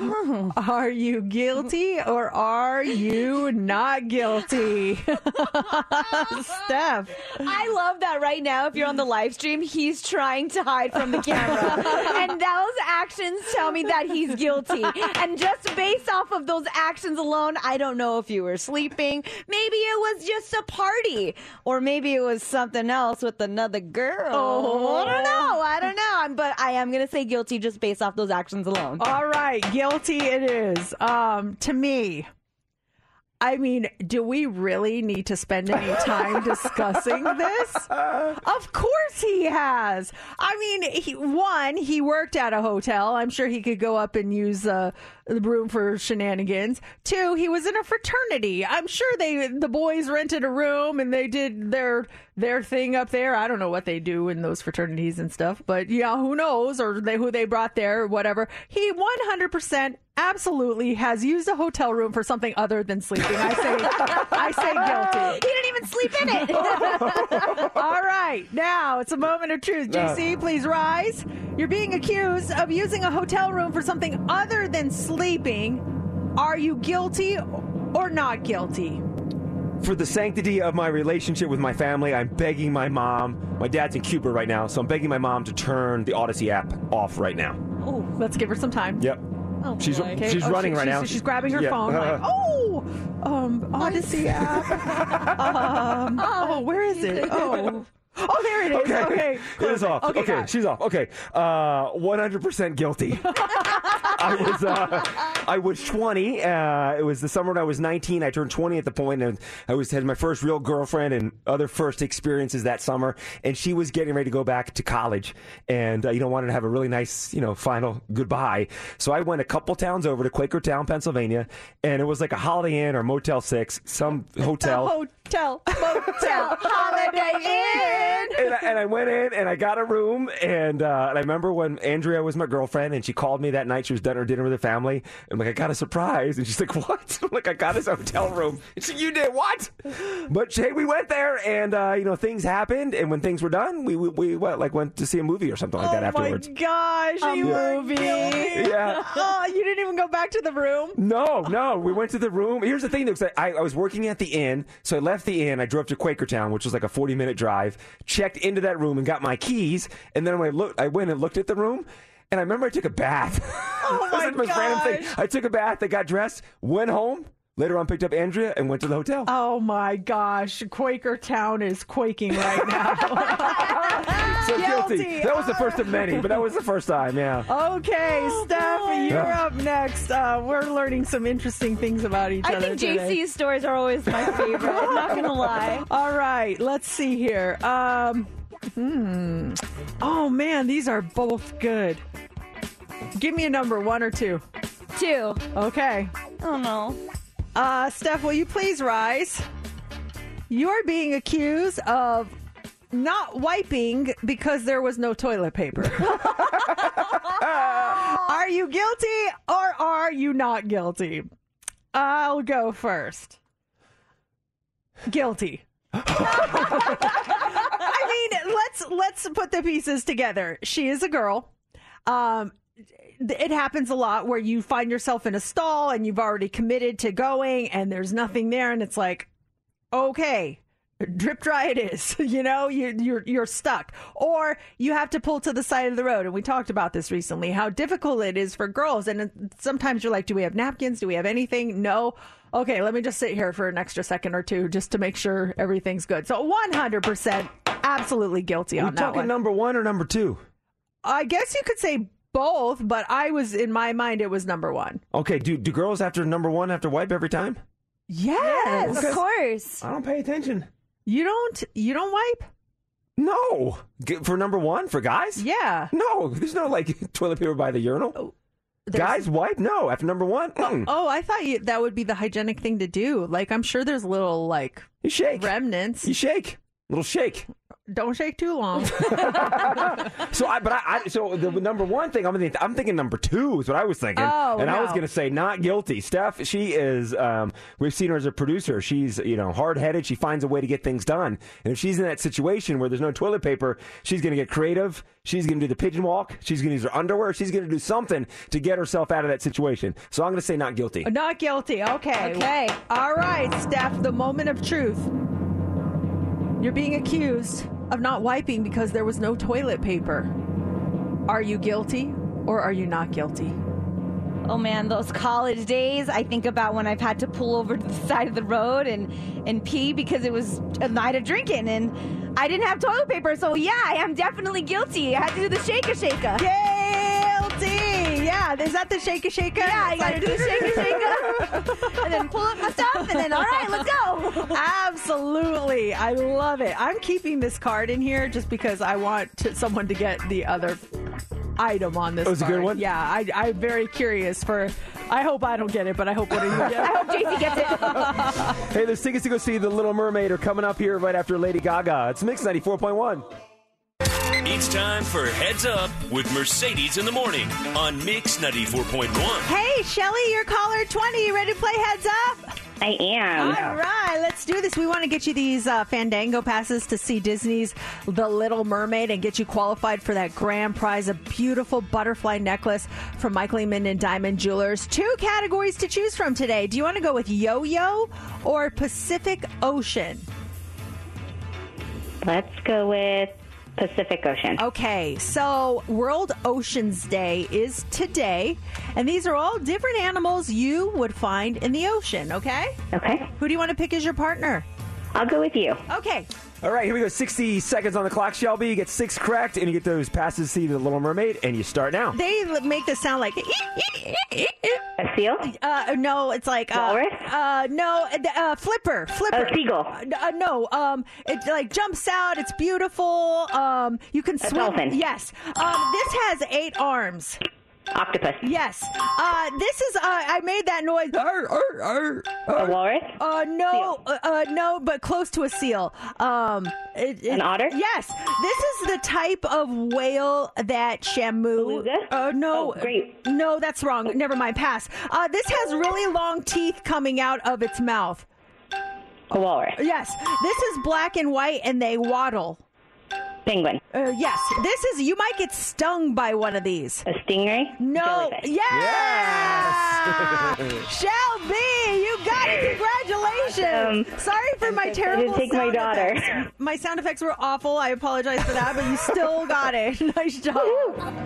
Are you guilty or are you not guilty? Steph. I love that right now. If you're on the live stream, he's trying to hide from the camera. and those actions tell me that he's guilty. And just based off of those actions alone, I don't know if you were sleeping. Maybe it was just a party. Or maybe it was something else with another girl. Oh. I don't know. I don't know. But I am going to say guilty just based off those actions alone. All right, guilty it is. Um, to me, I mean, do we really need to spend any time discussing this? Of course he has. I mean, he, one, he worked at a hotel. I'm sure he could go up and use uh, the room for shenanigans. Two, he was in a fraternity. I'm sure they the boys rented a room and they did their their thing up there. I don't know what they do in those fraternities and stuff, but yeah, who knows? Or they who they brought there, or whatever. He 100% absolutely has used a hotel room for something other than sleeping. I say, I say guilty. He didn't even sleep in it. All right, now it's a moment of truth. JC, please rise. You're being accused of using a hotel room for something other than sleeping. Are you guilty or not guilty? For the sanctity of my relationship with my family, I'm begging my mom. My dad's in Cuba right now, so I'm begging my mom to turn the Audacy app off right now. Oh, let's give her some time. Yep. Oh, she's boy. Okay. she's Oh, running she- right she's- now. She's grabbing her Yeah. phone. Like, oh, um, Audacy app. um, oh, where is it? Oh, oh, there it is. Okay, Okay, it is off. Okay, Okay, she's off. Okay, uh, 100% guilty. I was uh, I was 20. Uh, it was the summer when I was 19. I turned 20 at the point, and I was had my first real girlfriend and other first experiences that summer. And she was getting ready to go back to college, and uh, you know wanted to have a really nice you know final goodbye. So I went a couple towns over to Quakertown, Pennsylvania, and it was like a Holiday Inn or Motel Six, some hotel. Hotel, motel, Holiday Inn. And, I, and I went in and I got a room and, uh, and I remember when Andrea was my girlfriend and she called me that night. She was done her dinner with her family. I'm like, I got a surprise, and she's like, What? I'm like, I got this hotel room. And she, you did what? But hey, we went there and uh, you know things happened. And when things were done, we we, we what, like went to see a movie or something like that oh afterwards. Oh my gosh, A you movie. movie. Yeah. Oh, you didn't even go back to the room. No, no. We went to the room. Here's the thing, though. 'cause I, I was working at the inn, so I left the inn. I drove to Quakertown, which was like a 40 minute drive. Checked into that room and got my keys. And then when I looked, I went and looked at the room. And I remember I took a bath. Oh It was my the most random thing. I took a bath. I got dressed. Went home. Later on, picked up Andrea and went to the hotel. Oh my gosh, Quaker Town is quaking right now. so guilty. guilty. That was the first of many, but that was the first time. Yeah. Okay, Steph, you're Yeah. up next. Uh, we're learning some interesting things about each I other. I think today. JC's stories are always my favorite. I'm not going to lie. All right, let's see here. Um, hmm. Oh man, these are both good. Give me a number, one or two. Two. Okay. Oh no. Uh, Steph, will you please rise? You're being accused of not wiping because there was no toilet paper. are you guilty or are you not guilty? I'll go first. Guilty. I mean, let's let's put the pieces together. She is a girl. Um it happens a lot where you find yourself in a stall and you've already committed to going and there's nothing there and it's like okay drip dry it is you know you, you're you're stuck. Or you have to pull to the side of the road and we talked about this recently how difficult it is for girls and uh, sometimes you're like do we have napkins? Do we have anything? No. Okay let me just sit here for an extra second or two just to make sure everything's good. So 100% absolutely guilty Are we on that talking one. number one or number two? I guess you could say both, but I was in my mind it was number one. Okay. Do do girls after number one have to wipe every time? Yes, Of course. I don't pay attention. You don't. You don't wipe. No, for number one for guys. Yeah. No, there's no like toilet paper by the urinal. there's- guys wipe. No, after number one. mm. Oh, I thought you, that would be the hygienic thing to do. Like I'm sure there's little like you shake remnants. You shake. Little shake. Don't shake too long. So I, but I, I so the number one thing I'm thinking, I'm thinking number two is what I was thinking, Oh, and I was going to say not guilty. Steph, she is. Um, we've seen her as a producer. She's you know hard headed. She finds a way to get things done. And if she's in that situation where there's no toilet paper, she's going to get creative. She's going to do the pigeon walk. She's going to use her underwear. She's going to do something to get herself out of that situation. So I'm going to say not guilty. Not guilty. Okay. Okay. All right, Steph, the moment of truth. You're being accused of not wiping because there was no toilet paper. Are you guilty or are you not guilty? Oh man, those college days. I think about when I've had to pull over to the side of the road and, and pee because it was a night of drinking and I didn't have toilet paper. So yeah, I am definitely guilty. I had to do the shaker shaker. Guilty. Yeah, is that the shaker shaker? Yeah, I gotta do the shaker shaker and then pull up my stuff and then all right, let's go. Absolutely. I love it. I'm keeping this card in here just because I want to, someone to get the other item on this Oh, it's a good one? Yeah, I, I'm very curious for. I hope I don't get it, but I hope one of you get it. I hope JC gets it. Hey, there's tickets to go see The Little Mermaid are coming up here right after Lady Gaga. It's Mix 94.1. It's time for Heads Up with Mercedes in the morning on Mix 94.1. Hey, Shelly, you're caller 20. You ready to play Heads Up? I am. All right, let's do this. We want to get you these uh, Fandango passes to see Disney's The Little Mermaid and get you qualified for that grand prize, a beautiful butterfly necklace from Michael Lehman and Diamond Jewelers. Two categories to choose from today. Do you want to go with Yo-Yo or Pacific Ocean? Let's go with Pacific Ocean. Okay, so World Oceans Day is today, and these are all different animals you would find in the ocean, okay? Okay. Who do you want to pick as your partner? I'll go with you. Okay. All right, here we go. 60 seconds on the clock, Shelby. You get six correct, and you get those passes to see The Little Mermaid, and you start now. They make this sound like A seal? Uh, no, it's like uh, Walrus? uh, no, uh, flipper, flipper, A seagull. Uh, uh, no, um, it like jumps out. It's beautiful. Um, you can swim. dolphin. Yes. Um, this has eight arms. Octopus. Yes. Uh, this is. Uh, I made that noise. Arr, arr, arr, A walrus? Uh, no, uh, uh, no, but close to a seal. Um, it- it- An otter? Yes. This is the type of whale that Shamu. Beluga? Uh, no. Oh, great. No, that's wrong. Never mind. Pass. Uh, this has really long teeth coming out of its mouth. A walrus. Yes. This is black and white, and they waddle. Penguin. Uh, yes. This is. You might get stung by one of these. A stingray? No. Jellyfish. Yeah. Shelby, you got it. Congratulations. Awesome. Sorry for my I'm so terrible excited to take my sound daughter. effects. My sound effects were awful. I apologize for that, but you still got it. nice job.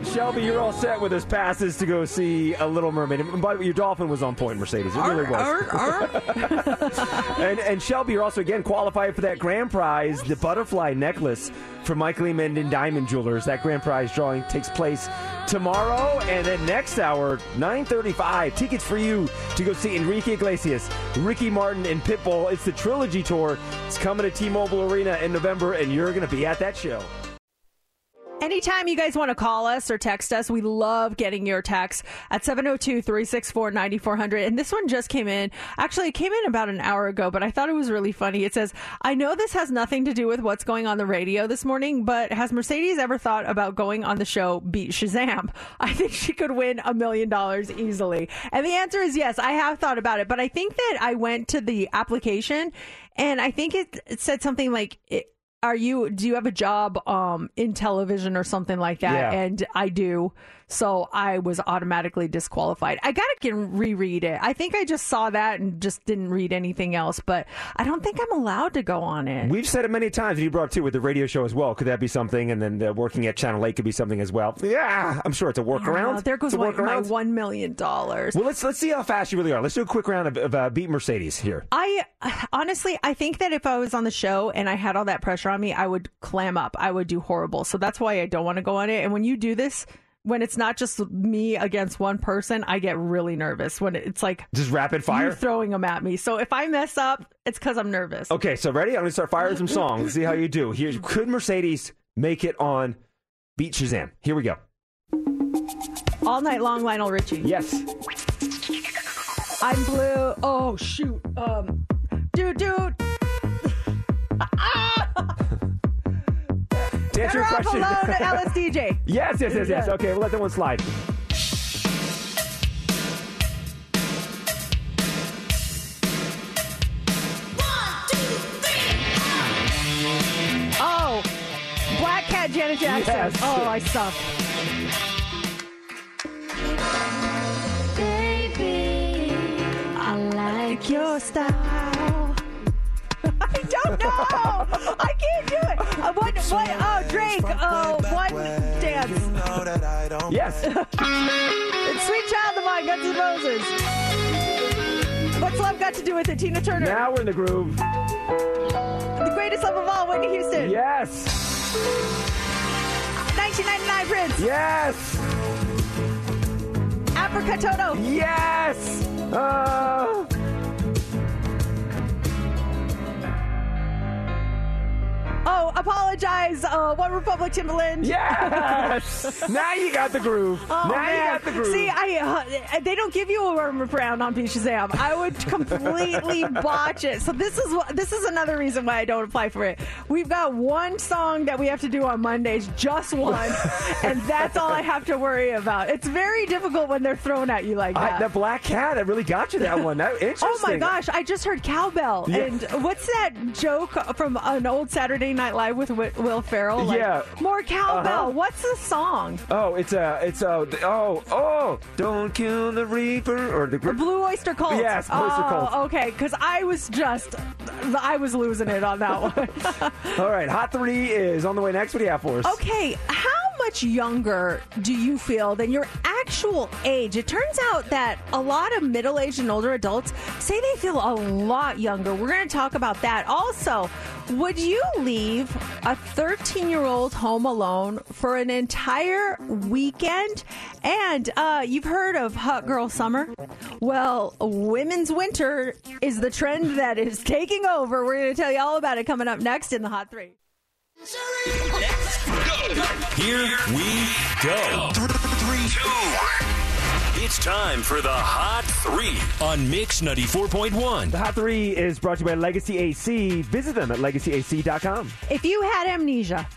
Shelby, you're all set with those passes to go see A Little Mermaid. And by the way, your dolphin was on point, Mercedes. It really was. and, and Shelby, you're also again qualified for that grand prize, the butterfly necklace from Michael Lehman and Diamond Jewelers. That grand prize drawing takes place tomorrow, and then next hour, 9:35. Tickets for you to go see Enrique Iglesias, Ricky Martin, and Pitbull. It's the trilogy tour. It's coming to T-Mobile Arena in November, and you're going to be at that show. Anytime you guys want to call us or text us, we love getting your texts at 702-364-9400. And this one just came in. Actually, it came in about an hour ago, but I thought it was really funny. It says, I know this has nothing to do with what's going on the radio this morning, but has Mercedes ever thought about going on the show Beat Shazam? I think she could win a million dollars easily. And the answer is yes, I have thought about it, but I think that I went to the application and I think it, it said something like, it, are you do you have a job um in television or something like that Yeah. and i do so i was automatically disqualified i gotta get, reread it i think i just saw that and just didn't read anything else but i don't think i'm allowed to go on it We've said it many times, and you brought up too with the radio show as well. Could that be something? And then the working at Channel 8 could be something as well. Yeah, I'm sure it's a workaround. Yeah, there goes my, my one million dollars Well, let's let's see how fast you really are. Let's do a quick round of, of uh, beat Mercedes here. I honestly, I think that if I was on the show and I had all that pressure on me, I would clam up. I would do horrible. So that's why I don't want to go on it. And when you do this, when it's not just me against one person, I get really nervous. When it's like Just rapid fire. throwing them at me. So if I mess up, it's because I'm nervous. Okay, so ready? I'm going to start firing some songs. See how you do. Here, could Mercedes make it on Beat Shazam? Here we go. All night long, Lionel Richie. Yes. I'm blue. Oh shoot. Um, dude, dude. To answer Better your question. alone, Alice Deejay. yes, yes, yes, yes. Okay, we'll let that one slide. Oh, Black Cat Janet Jackson. Yes. Oh, I suck. Baby, I like your style. I don't know. I can't do it. What? What? Oh, Drake. Oh, one dance. Yes. it's Sweet Child of Mine, Guns N' Roses. What's love got to do with it? Tina Turner. Now we're in the groove. The greatest love of all, Whitney Houston. Yes. 1999 Prince. Yes. Africa Toto. Yes. Uh, Oh, apologize. Uh, One Republic Timbaland. yes. now you got the groove. Oh, now you got the groove. See, I uh, they don't give you a worm round on Beat Shazam. I would completely botch it. So this is this is another reason why I don't apply for it. We've got one song that we have to do on Mondays, just one, and that's all I have to worry about. It's very difficult when they're thrown at you like that. I, that black cat, that really got you that one. That interesting. Oh my gosh! I just heard cowbell, Yeah. and what's that joke from an old Saturday Night Live with Will Ferrell? Like, Yeah. more cowbell. Uh-huh. What's the song? Oh, it's a, it's a, oh, oh, don't kill the reaper or the. Blue Oyster Cult. Yes, Blue Oyster oh, Cult. Okay, because I was just, I was losing it on that one. All right, hot three is on the way next. What do you have for us? okay, how much younger do you feel than your actual age? It turns out that a lot of middle aged and older adults say they feel a lot younger. We're going to talk about that. Also, would you leave a 13 year old home alone for an entire weekend? And uh, you've heard of Hot Girl Summer? Well, Women's Winter is the trend that is taking over. We're going to tell you all about it coming up next in the Hot Three. Here we go. Three, two. It's time for the Hot Three on Mix 94.1. The hot three is brought to you by Legacy AC. Visit them at legacyac.com. If you had amnesia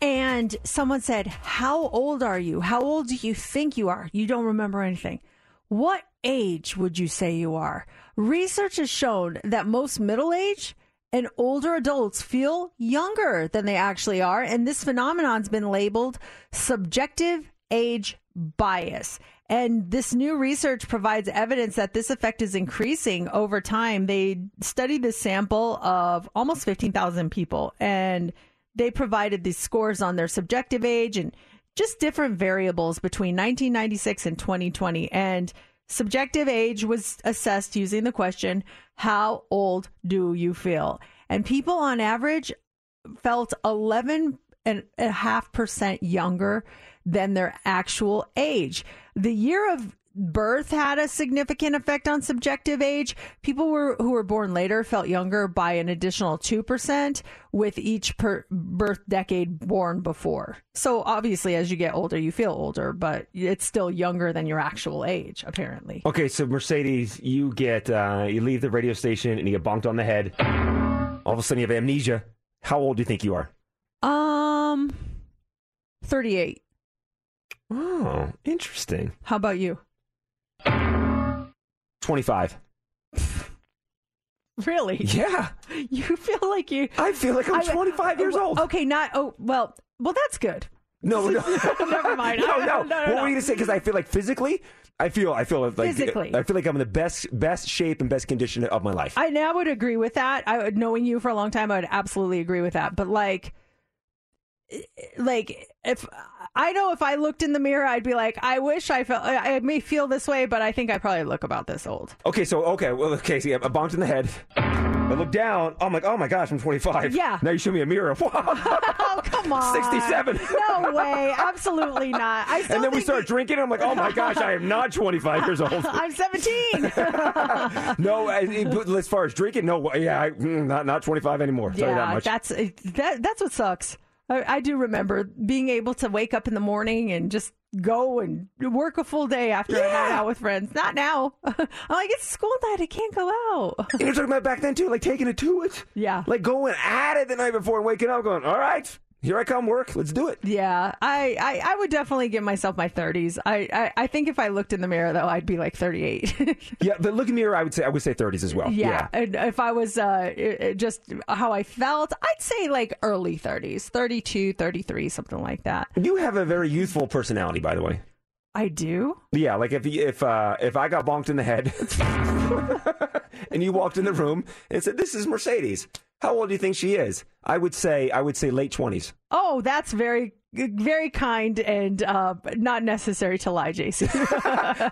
and someone said, How old are you? How old do you think you are? You don't remember anything. What age would you say you are? Research has shown that most middle age and older adults feel younger than they actually are. And this phenomenon's been labeled subjective age bias. And this new research provides evidence that this effect is increasing over time. They studied this sample of almost 15,000 people and they provided these scores on their subjective age and just different variables between 1996 and 2020. And subjective age was assessed using the question, How old do you feel? And people on average felt 11 and a half percent younger than their actual age. The year of birth had a significant effect on subjective age. People were, who were born later felt younger by an additional 2% with each per birth decade born before. So obviously as you get older you feel older, but it's still younger than your actual age apparently. Okay, so Mercedes, you get, uh, you leave the radio station and you get bonked on the head. All of a sudden you have amnesia. How old do you think you are? Um 38. Oh, interesting. How about you? 25. Really? Yeah. You feel like you I feel like I'm I- 25 years old. Okay, not oh well, well that's good. No, no. Never mind. no, no. no, no, What no. were you gonna say? Because I feel like physically, I feel, I feel like Physically. I feel like I'm in the best, best shape and best condition of my life. I now would agree with that. I would knowing you for a long time, I would absolutely agree with that. But like, like if I know if I looked in the mirror, I'd be like, I wish I felt. I I may feel this way, but I think I probably look about this old. Okay, so okay, well, okay, so yeah, I bonked in the head. I look down. I'm like, oh my gosh, I'm 25. Yeah. Now you show me a mirror. oh come on, 67. No way, absolutely not. I and then we start drinking. I'm like, oh my gosh, I am not 25 years old. I'm 17. no, I- it- but as far as drinking, no, yeah, I, mm, not not 25 anymore. That yeah, much. that's that. That's what sucks. I, I do remember being able to wake up in the morning and just go and work a full day after a night out with friends. Not now. I'm like, it's school night. I can't go out. You're talking about back then too, like taking it to it. Yeah. Like going at it the night before and waking up, going, all right, Here I come, work. Let's do it. Yeah, I, I, I would definitely give myself my 30s. I, I, I think if I looked in the mirror, though, I'd be like 38. Yeah, but look in the mirror, I would say I would say 30s as well. yeah. And if I was uh, just how I felt, I'd say like early 30s, 32, 33, something like that. You have a very youthful personality, by the way. I do. Yeah, like if if uh, if I got bonked in the head and you walked in the room and said, "This is Mercedes," how old do you think she is? I would say I would say late twenties. Oh, that's very, very kind and uh, not necessary to lie, JC.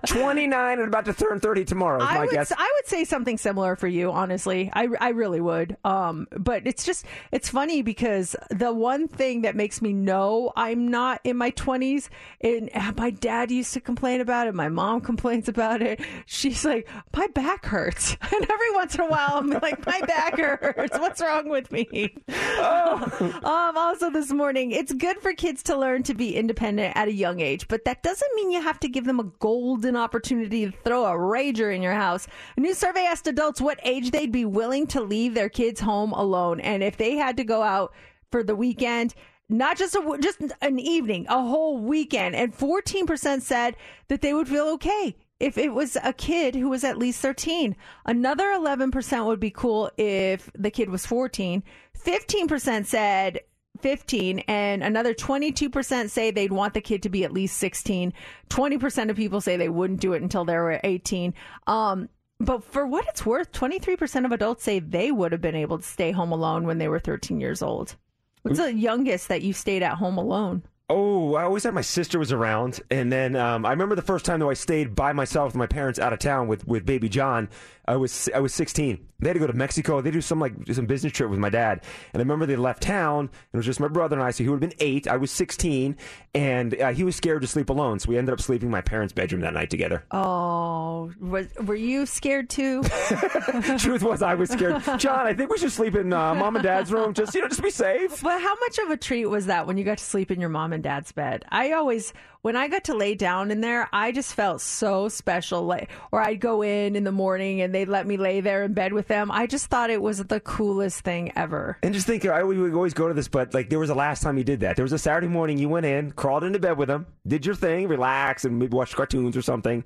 29 and about to turn 30 tomorrow is I my would, guess. I would say something similar for you, honestly. I, I really would. Um, but it's just, it's funny because the one thing that makes me know I'm not in my 20s, and my dad used to complain about it, my mom complains about it. She's like, my back hurts. And every once in a while, I'm like, my back hurts. What's wrong with me? um, also, this morning, it's good for kids to learn to be independent at a young age, but that doesn't mean you have to give them a golden opportunity to throw a rager in your house. A new survey asked adults what age they'd be willing to leave their kids home alone, and if they had to go out for the weekend. Not just a, just an evening, a whole weekend, and 14% said that they would feel okay if it was a kid who was at least 13. Another 11% would be cool if the kid was 14. 15% said 15 and another 22% say they'd want the kid to be at least 16 20% of people say they wouldn't do it until they were 18 um, but for what it's worth 23% of adults say they would have been able to stay home alone when they were 13 years old. What's the youngest that you stayed at home alone Oh, I always had my sister was around, and then um, I remember the first time though I stayed by myself with my parents out of town with, with baby John. I was I was 16. They had to go to Mexico. They do some like some business trip with my dad, and I remember they left town. And it was just my brother and I. So he would have been eight. I was 16, and uh, he was scared to sleep alone. So we ended up sleeping in my parents' bedroom that night together. oh was, were you scared too Truth was, I was scared. John, I think we should sleep in uh, mom and dad's room. Just you know, just to be safe. But how much of a treat was that when you got to sleep in your mom and dad's bed? I always, when I got to lay down in there, I just felt so special. Like, or I'd go in in the morning and they'd let me lay there in bed with them. I just thought it was the coolest thing ever. And just think, I would always go to this, but like there was the last time you did that. There was a Saturday morning you went in, crawled into bed with them, did your thing, relax, and maybe watch cartoons or something.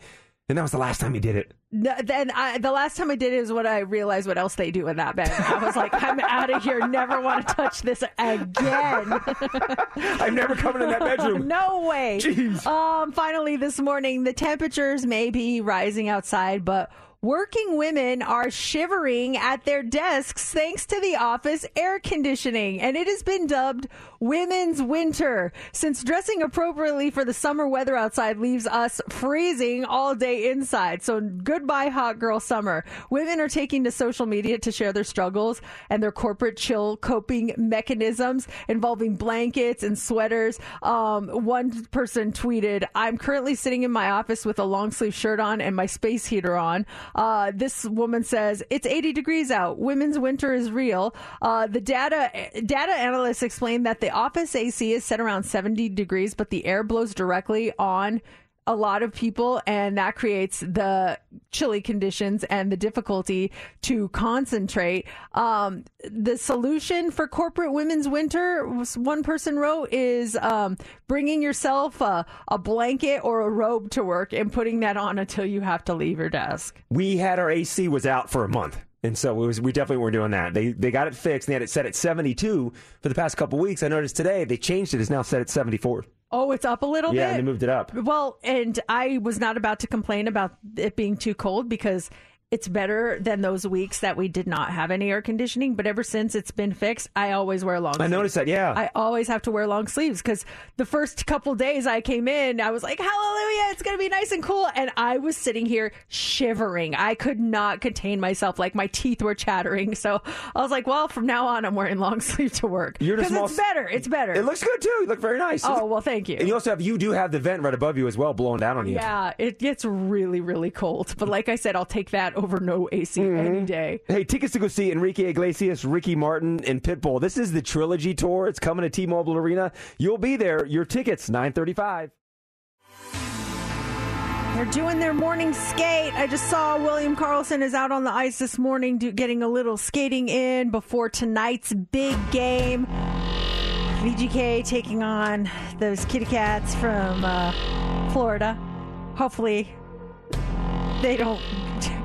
And that was the last time he did it. No, Then I, the last time I did it is when I realized what else they do in that bed. I was like, I'm out of here. Never want to touch this again. I'm never coming in that bedroom. no way. Jeez. Um, finally, this morning, the temperatures may be rising outside, but working women are shivering at their desks thanks to the office air conditioning, and it has been dubbed Women's Winter. Since dressing appropriately for the summer weather outside leaves us freezing all day inside. So goodbye, hot girl summer. Women are taking to social media to share their struggles and their corporate chill coping mechanisms involving blankets and sweaters. Um, one person tweeted, I'm currently sitting in my office with a long sleeve shirt on and my space heater on. Uh, this woman says, It's 80 degrees out. Women's winter is real. Uh, the data, data analysts explain that the office AC is set around 70 degrees, but the air blows directly on a lot of people and that creates the chilly conditions and the difficulty to concentrate um, the solution for corporate women's winter one person wrote is um, bringing yourself a, a blanket or a robe to work and putting that on until you have to leave your desk We had our AC was out for a month. And so was, we definitely weren't doing that. They they got it fixed and they had it set at 72 for the past couple weeks. I noticed today they changed it. It's now set at 74. oh it's up a little yeah, bit Yeah, they moved it up. Well, and I was not about to complain about it being too cold because it's better than those weeks that we did not have any air conditioning. But ever since it's been fixed, I always wear long. Sleeves. I noticed that, yeah. I always have to wear long sleeves because the first couple days I came in, I was like, "Hallelujah, it's gonna be nice and cool," and I was sitting here shivering. I could not contain myself; like my teeth were chattering. So I was like, "Well, from now on, I'm wearing long sleeve to work because it's better. It's better." It looks good too. You look very nice. Oh well, thank you. And you also have you do have the vent right above you as well, blowing down on you. Yeah, it gets really, really cold. But like I said, I'll take that over no AC Mm-hmm. any day. Hey, tickets to go see Enrique Iglesias, Ricky Martin, and Pitbull. This is the trilogy tour. It's coming to T-Mobile Arena. You'll be there. Your tickets nine thirty-five. They're doing their morning skate. I just saw William Karlsson is out on the ice this morning, do, getting a little skating in before tonight's big game. VGK taking on those kitty cats from uh, Florida. Hopefully, they don't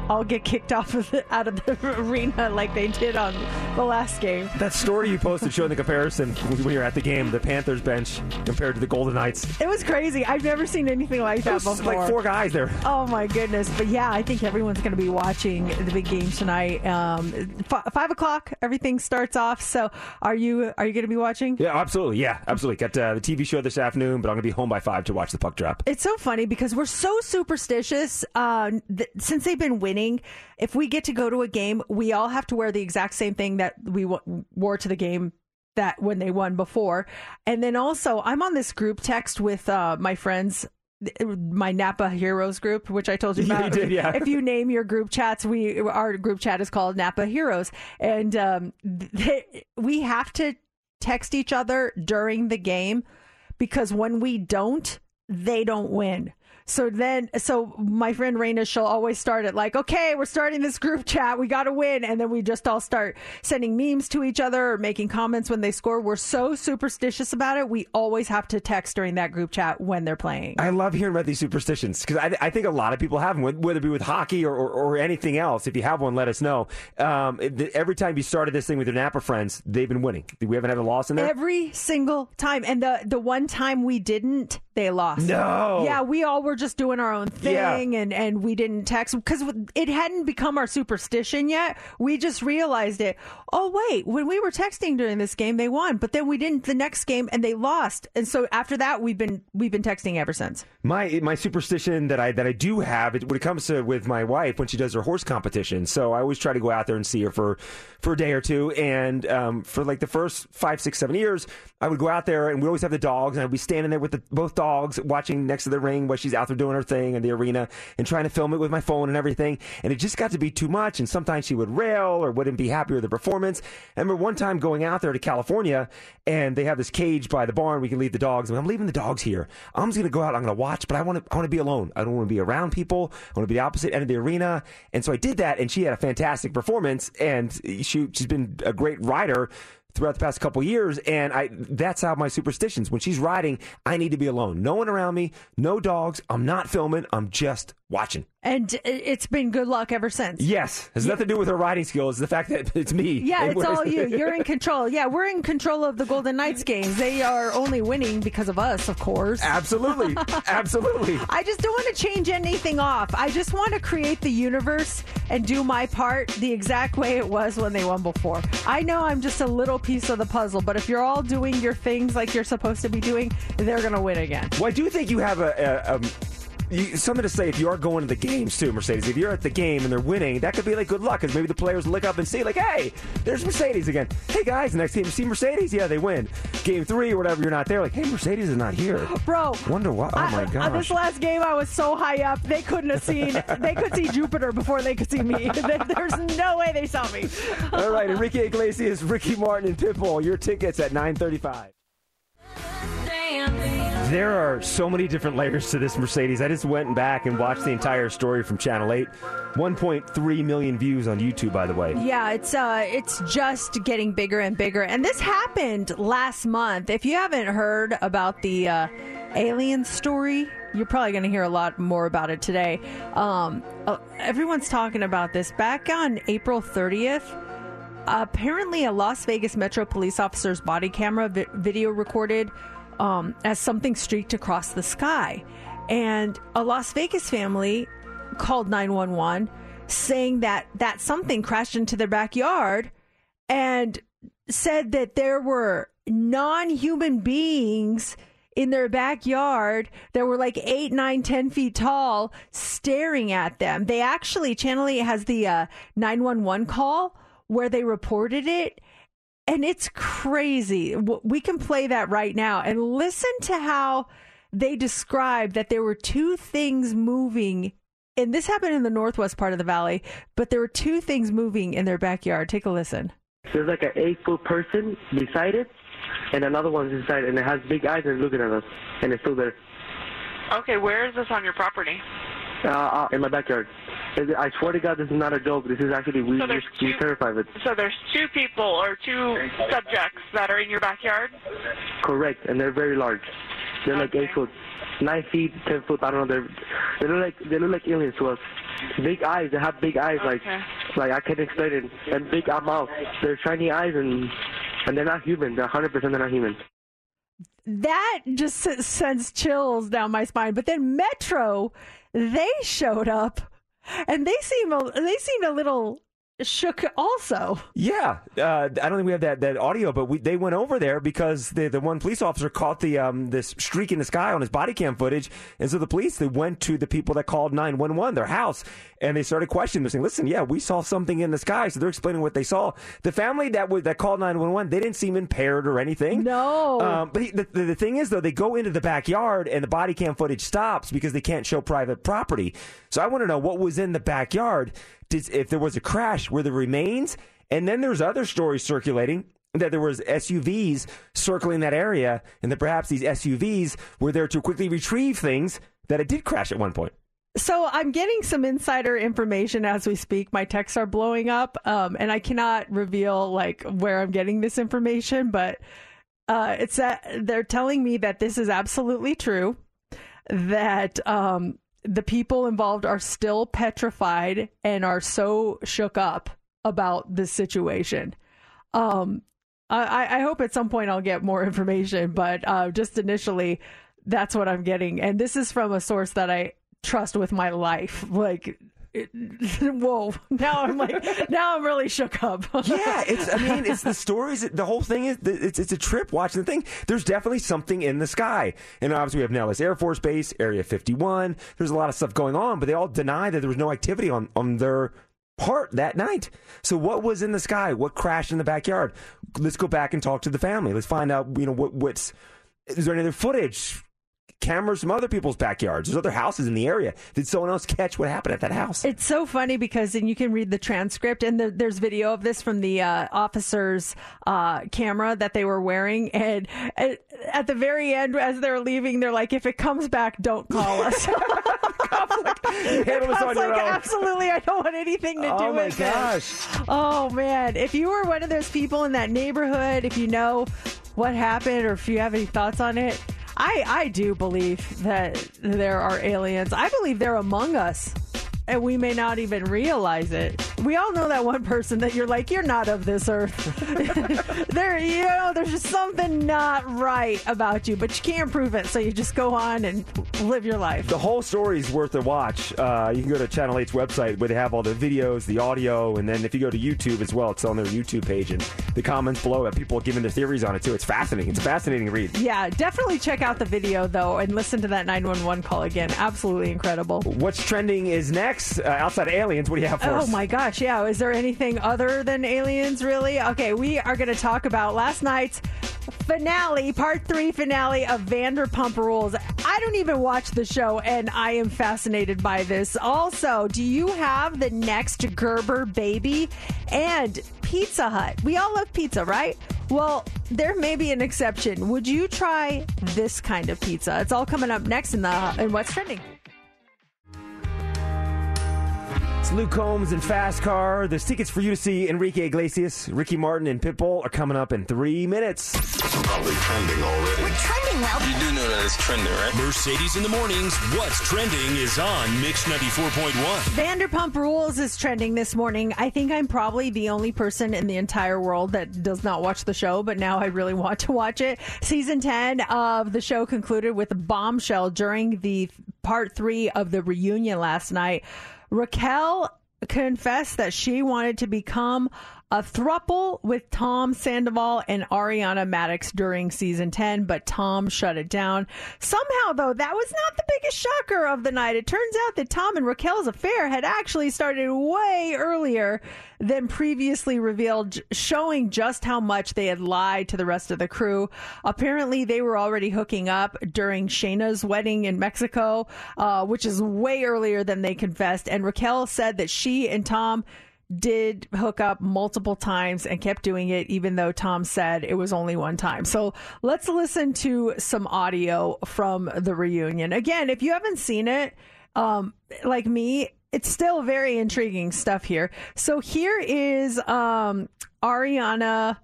all get kicked off of the, out of the arena like they did on the last game. That story you posted showing the comparison when you're at the game, the Panthers bench compared to the Golden Knights. It was crazy. I've never seen anything like that before. like four guys there. Oh my goodness! But yeah, I think everyone's going to be watching the big game tonight. Um, f- five o'clock, everything starts off. So, are you are you going to be watching? Yeah, absolutely. Yeah, absolutely. Got uh, the TV show this afternoon, but I'm going to be home by five to watch the puck drop. It's so funny because we're so superstitious. Uh, th- since they've been winning, if we get to go to a game, we all have to wear the exact same thing that we w- wore to the game that when they won before. And then also, I'm on this group text with uh, my friends. My Napa Heroes group, which I told you about. you did, yeah. If you name your group chats, we our group chat is called Napa Heroes, and um, they, we have to text each other during the game because when we don't, they don't win. So then, so my friend Raina, she'll always start it like, okay, we're starting this group chat. We got to win. And then we just all start sending memes to each other or making comments when they score. We're so superstitious about it. We always have to text during that group chat when they're playing. I love hearing about these superstitions because I, I think a lot of people have them, whether it be with hockey or, or, or anything else. If you have one, let us know. Um, every time you started this thing with your Napa friends, they've been winning. We haven't had a loss in there. Every single time. And the, the one time we didn't, they lost. No. Yeah, we all were just doing our own Yeah. thing and, and we didn't text because it hadn't become our superstition yet. We just realized it. Oh, wait, when we were texting during this game, they won, but then we didn't the next game and they lost. And so after that, we've been we've been texting ever since. My my superstition that I that I do have it, when it comes to with my wife when she does her horse competition. So I always try to go out there and see her for for a day or two. And um, for like the first five, six, seven years, I would go out there and we always have the dogs, and I'd be standing there with the, both dogs watching next to the ring while she's out there doing her thing in the arena and trying to film it with my phone and everything. And it just got to be too much. And sometimes she would rail or wouldn't be happy with the performance. I remember one time going out there to California and they have this cage by the barn. We can leave the dogs. I'm leaving the dogs here. I'm just going to go out. I'm going to watch, but I want to, I want to be alone. I don't want to be around people. I want to be the opposite end of the arena. And so I did that and she had a fantastic performance and she, she's been a great rider throughout the past couple years and I that's how my superstitions when she's riding I need to be alone. No one around me no dogs. I'm not filming. I'm just watching And it- it's been good luck ever since. yes has nothing to do with her riding skills the fact that it's me Yeah, it's all you. You're in control. Yeah, we're in control of the Golden Knights games. They are only winning because of us, of course. absolutely absolutely I just don't want to change anything off. I just want to create the universe and do my part the exact way it was when they won before. I know I'm just a little piece of the puzzle, but if you're all doing your things like you're supposed to be doing, they're going to win again. Well, I do think you have a, a, um you, something to say if you are going to the games too, Mercedes. If you're at the game and they're winning, that could be like good luck because maybe the players look up and see like, hey, there's Mercedes again. Hey guys, next team, see Mercedes? Yeah, they win. Game three or whatever, you're not there. Like, hey, Mercedes is not here. Bro, Wonder why? Oh my I- uh, gosh. this last game, I was so high up, they couldn't have seen. they could see Jupiter before they could see me. There's no way they saw me. All right, Enrique Iglesias, Ricky Martin, and Pitbull. Your tickets at 9:35. There are so many different layers to this Mercedes. I just went back and watched the entire story from Channel 8. 1.3 million views on YouTube, by the way. Yeah, it's uh it's just getting bigger and bigger. And this happened last month. If you haven't heard about the uh, alien story, you're probably going to hear a lot more about it today. Um, uh, everyone's talking about this. Back on April 30th, apparently a Las Vegas Metro police officer's body camera vi- video recorded um, as something streaked across the sky. And a Las Vegas family called 911 saying that that something crashed into their backyard and said that there were non-human beings in their backyard that were like eight, nine, ten feet tall, staring at them. They actually, Channel 8 has the uh, 911 call where they reported it. And it's crazy. We can play that right now and listen to how they describe that there were two things moving. And this happened in the northwest part of the valley, but there were two things moving in their backyard. Take a listen. There's like an eight foot person beside it, and another one's inside, and it has big eyes and it's looking at us, and it's still there. Okay, where is this on your property? Uh, in my backyard. I swear to God, this is not a joke. This is actually we So there's we two- terrified of it. So there's two people or two subjects that are in your backyard. Correct, and they're very large. They're like eight foot, nine feet, ten foot. I don't know. They're they look like they look like aliens to us. Big eyes. They have big eyes. Like like I can't explain it. And big mouth. They're shiny eyes and and they're not human. They're 100 percent they're not human. That just sends chills down my spine. But then Metro, they showed up, and they seem a, they seemed a little shook also. Yeah, uh, I don't think we have that, that audio, but we, they went over there because the the one police officer caught the um this streak in the sky on his body cam footage, and so the police they went to the people that called nine one one their house, and they started questioning. They're saying, "Listen, yeah, we saw something in the sky," so they're explaining what they saw. The family that was that called nine one one, they didn't seem impaired or anything. No, um, but he, the, the the thing is though, they go into the backyard and the body cam footage stops because they can't show private property. So I want to know what was in the backyard. Did, if there was a crash, were there remains? And then there's other stories circulating that there was SUVs circling that area, and that perhaps these SUVs were there to quickly retrieve things that it did crash at one point. So I'm getting some insider information as we speak. My texts are blowing up, um, and I cannot reveal like where I'm getting this information, but uh, it's that they're telling me that this is absolutely true. That um, the people involved are still petrified and are so shook up about this situation. Um, I, I hope at some point I'll get more information, but uh, just initially, that's what I'm getting. And this is from a source that I trust with my life. Like, it, whoa! Now I'm like, now I'm really shook up. yeah, it's. I mean, it's the stories. The whole thing is. It's. It's a trip watching the thing. There's definitely something in the sky, and obviously we have Nellis Air Force Base, Area 51. There's a lot of stuff going on, but they all deny that there was no activity on on their part that night. So what was in the sky? What crashed in the backyard? Let's go back and talk to the family. Let's find out. You know what? What's is there any other footage? Cameras from other people's backyards. There's other houses in the area. Did someone else catch what happened at that house? It's so funny because then you can read the transcript, and the, there's video of this from the uh, officer's uh, camera that they were wearing. And at, at the very end, as they're leaving, they're like, "If it comes back, don't call us." Handle this on your like, own. Absolutely, I don't want anything to do Oh, my with gosh. this. Oh man, if you were one of those people in that neighborhood, if you know what happened or if you have any thoughts on it, I I do believe that there are aliens. I believe they're among us. And we may not even realize it. We all know that one person that you're like, you're not of this earth. there, you know, there's just something not right about you, but you can't prove it. So you just go on and live your life. The whole story is worth a watch. Uh, you can go to Channel 8's website where they have all the videos, the audio, and then if you go to YouTube as well, it's on their YouTube page and the comments below that people are giving their theories on it too. It's fascinating. It's a fascinating read. Yeah, definitely check out the video though and listen to that 911 call again. Absolutely incredible. What's trending is next. Uh, outside of aliens, what do you have for Oh us? my gosh, yeah. Is there anything other than aliens, really? Okay, we are going to talk about last night's finale, part three finale of Vanderpump Rules. I don't even watch the show, and I am fascinated by this. Also, do you have the next Gerber baby? And Pizza Hut. We all love pizza, right? Well, there may be an exception. Would you try this kind of pizza? It's all coming up next in the in what's trending. It's Luke Combs and Fast Car. There's tickets for you to see Enrique Iglesias, Ricky Martin, and Pitbull are coming up in three minutes. Probably trending already. We're trending well. You do know that it's trending, right? Mercedes in the mornings. What's trending is on Mix 94.1. Vanderpump Rules is trending this morning. I think I'm probably the only person in the entire world that does not watch the show, but now I really want to watch it. Season 10 of the show concluded with a bombshell during the part three of the reunion last night. Raquel confessed that she wanted to become a thruple with Tom Sandoval and Ariana Madix during season 10, but Tom shut it down. Somehow, though, that was not the biggest shocker of the night. It turns out that Tom and Raquel's affair had actually started way earlier than previously revealed, showing just how much they had lied to the rest of the crew. Apparently, they were already hooking up during Scheana's wedding in Mexico, uh, which is way earlier than they confessed. And Raquel said that she and Tom did hook up multiple times and kept doing it, even though Tom said it was only one time. So let's listen to some audio from the reunion. Again, if you haven't seen it, um, like me, it's still very intriguing stuff here. So here is um, Ariana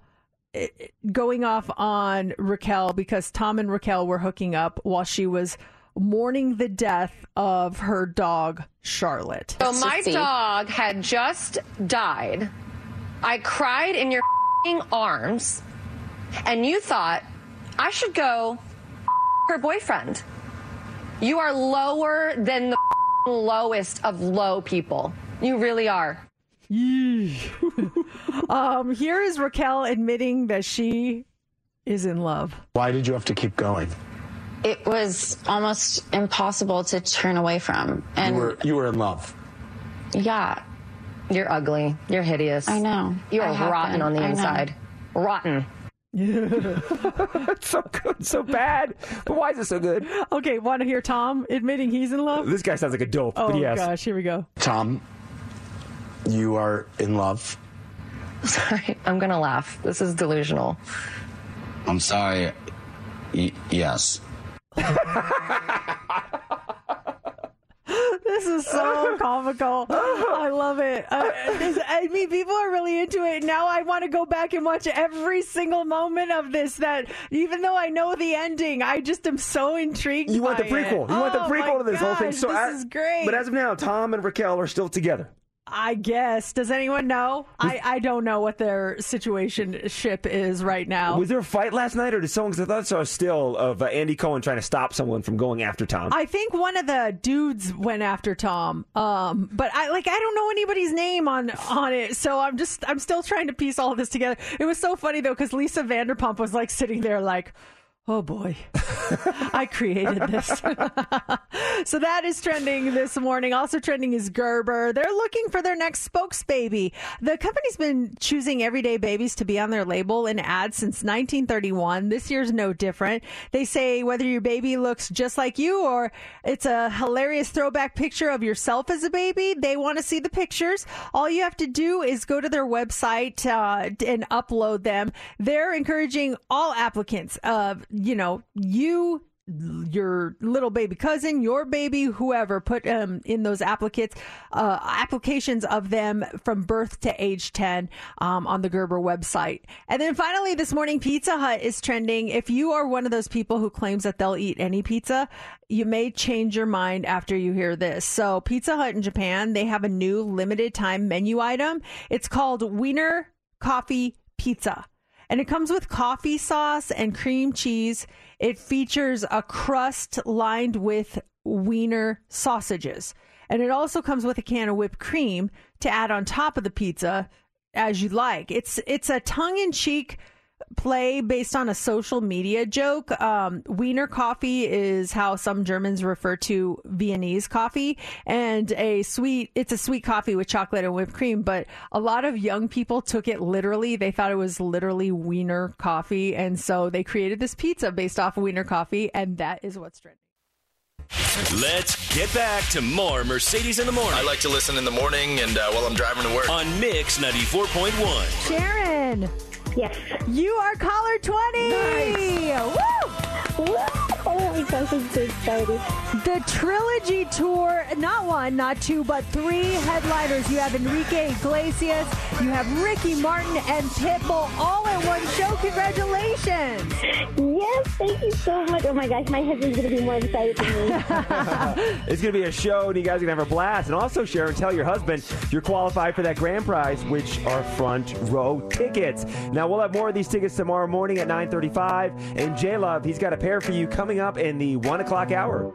eh, going off on Raquel because Tom and Raquel were hooking up while she was mourning the death of her dog, Charlotte. So my dog had just died. I cried in your fing arms, and you thought I should go her boyfriend. You are lower than the lowest of low people. You really are. um, here is Raquel admitting that she is in love. Why did you have to keep going? It was almost impossible to turn away from. And you were you were in love. yeah, You're ugly. You're hideous. I know. You are rotten been. on the I know. inside. Rotten. it's so good, so bad. But why is it so good? Okay, want to hear Tom admitting he's in love? This guy sounds like a dope. Oh but yes. gosh, here we go. Tom, you are in love. Sorry, I'm gonna laugh. This is delusional. I'm sorry. Y- yes. This is so comical. I love it. Uh, this, I mean, people are really into it. Now I want to go back and watch every single moment of this. That even though I know the ending, I just am so intrigued. You want the prequel. it. You want the Oh, prequel to this whole thing. So this as- is great. But as of now, Tom and Raquel are still together. I guess. Does anyone know? I, I don't know what their situation ship is right now. Was there a fight last night, or did someone? Cause I thought I saw still of uh, Andy Cohen trying to stop someone from going after Tom. I think one of the dudes went after Tom. Um, but I like I don't know anybody's name on on it, so I'm just I'm still trying to piece all of this together. It was so funny though because Lisa Vanderpump was like sitting there like. Oh boy, I created this. so that is trending this morning. Also trending is Gerber. They're looking for their next spokesbaby. The company's been choosing everyday babies to be on their label and ads since 1931. This year's no different. They say whether your baby looks just like you or it's a hilarious throwback picture of yourself as a baby, they want to see the pictures. All you have to do is go to their website uh, and upload them. They're encouraging all applicants of, you know, you your little baby cousin, your baby, whoever, put um, in those applicants uh, applications of them from birth to age ten um, on the Gerber website. And then finally, this morning, Pizza Hut is trending. If you are one of those people who claims that they'll eat any pizza, you may change your mind after you hear this. So, Pizza Hut in Japan, they have a new limited time menu item. It's called Wiener Coffee Pizza and it comes with coffee sauce and cream cheese. It features a crust lined with wiener sausages. And it also comes with a can of whipped cream to add on top of the pizza as you like. It's it's a tongue-in-cheek play based on a social media joke. Um, Wiener coffee is how some Germans refer to Viennese coffee, and a sweet. It's a sweet coffee with chocolate and whipped cream. But a lot of young people took it literally. They thought it was literally Wiener coffee, and so they created this pizza based off of Wiener coffee, and that is what's trending. Let's get back to more Mercedes in the morning. I like to listen in the morning and uh, while I'm driving to work. On Mix 94.1. Sharon. Yes. You are caller 20. Nice. Woo! Oh my gosh, I'm so excited. The trilogy tour, not one, not two, but three headliners. You have Enrique Iglesias, you have Ricky Martin, and Pitbull all in one show. Congratulations. Yes, thank you so much. Oh my gosh, my husband's going to be more excited than me. It's going to be a show, and you guys are going to have a blast. And also, Sharon, tell your husband you're qualified for that grand prize, which are front row tickets. Now, we'll have more of these tickets tomorrow morning at 9.35. And J-Love, he's got a pair for you coming up in the 1 o'clock hour.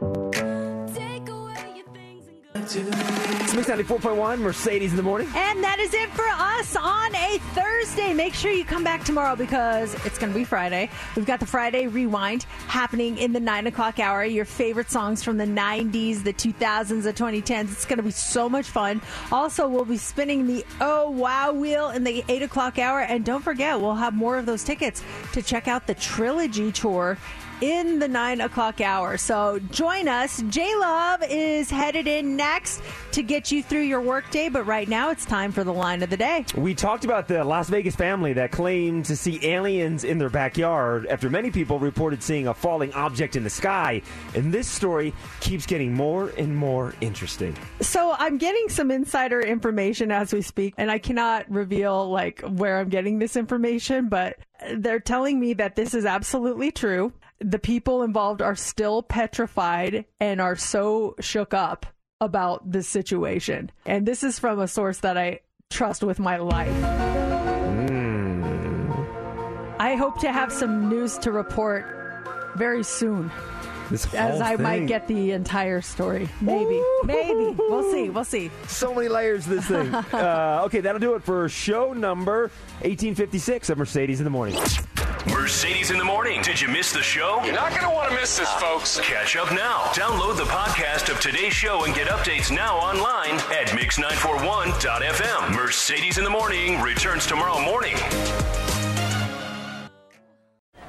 It's Mix 94.1, Mercedes in the morning. And that is it for us on a Thursday. Make sure you come back tomorrow because it's going to be Friday. We've got the Friday Rewind happening in the 9 o'clock hour. Your favorite songs from the 90s, the 2000s, the 2010s. It's going to be so much fun. Also, we'll be spinning the Oh Wow Wheel in the 8 o'clock hour. And don't forget, we'll have more of those tickets to check out the Trilogy Tour in the nine o'clock hour. So join us. J Love is headed in next to get you through your workday, but right now it's time for the line of the day. We talked about the Las Vegas family that claimed to see aliens in their backyard after many people reported seeing a falling object in the sky. And this story keeps getting more and more interesting. So I'm getting some insider information as we speak, and I cannot reveal like where I'm getting this information, but they're telling me that this is absolutely true. The people involved are still petrified and are so shook up about this situation. And this is from a source that I trust with my life. Hmm. I hope to have some news to report very soon. This As whole I might get the entire story. Maybe. Maybe. We'll see. We'll see. So many layers to this thing. uh, okay, that'll do it for show number 1856 of Mercedes in the Morning. Mercedes in the morning. Did you miss the show? You're not going to want to miss this, folks. Catch up now. Download the podcast of today's show and get updates now online at mix941.fm. Mercedes in the morning returns tomorrow morning.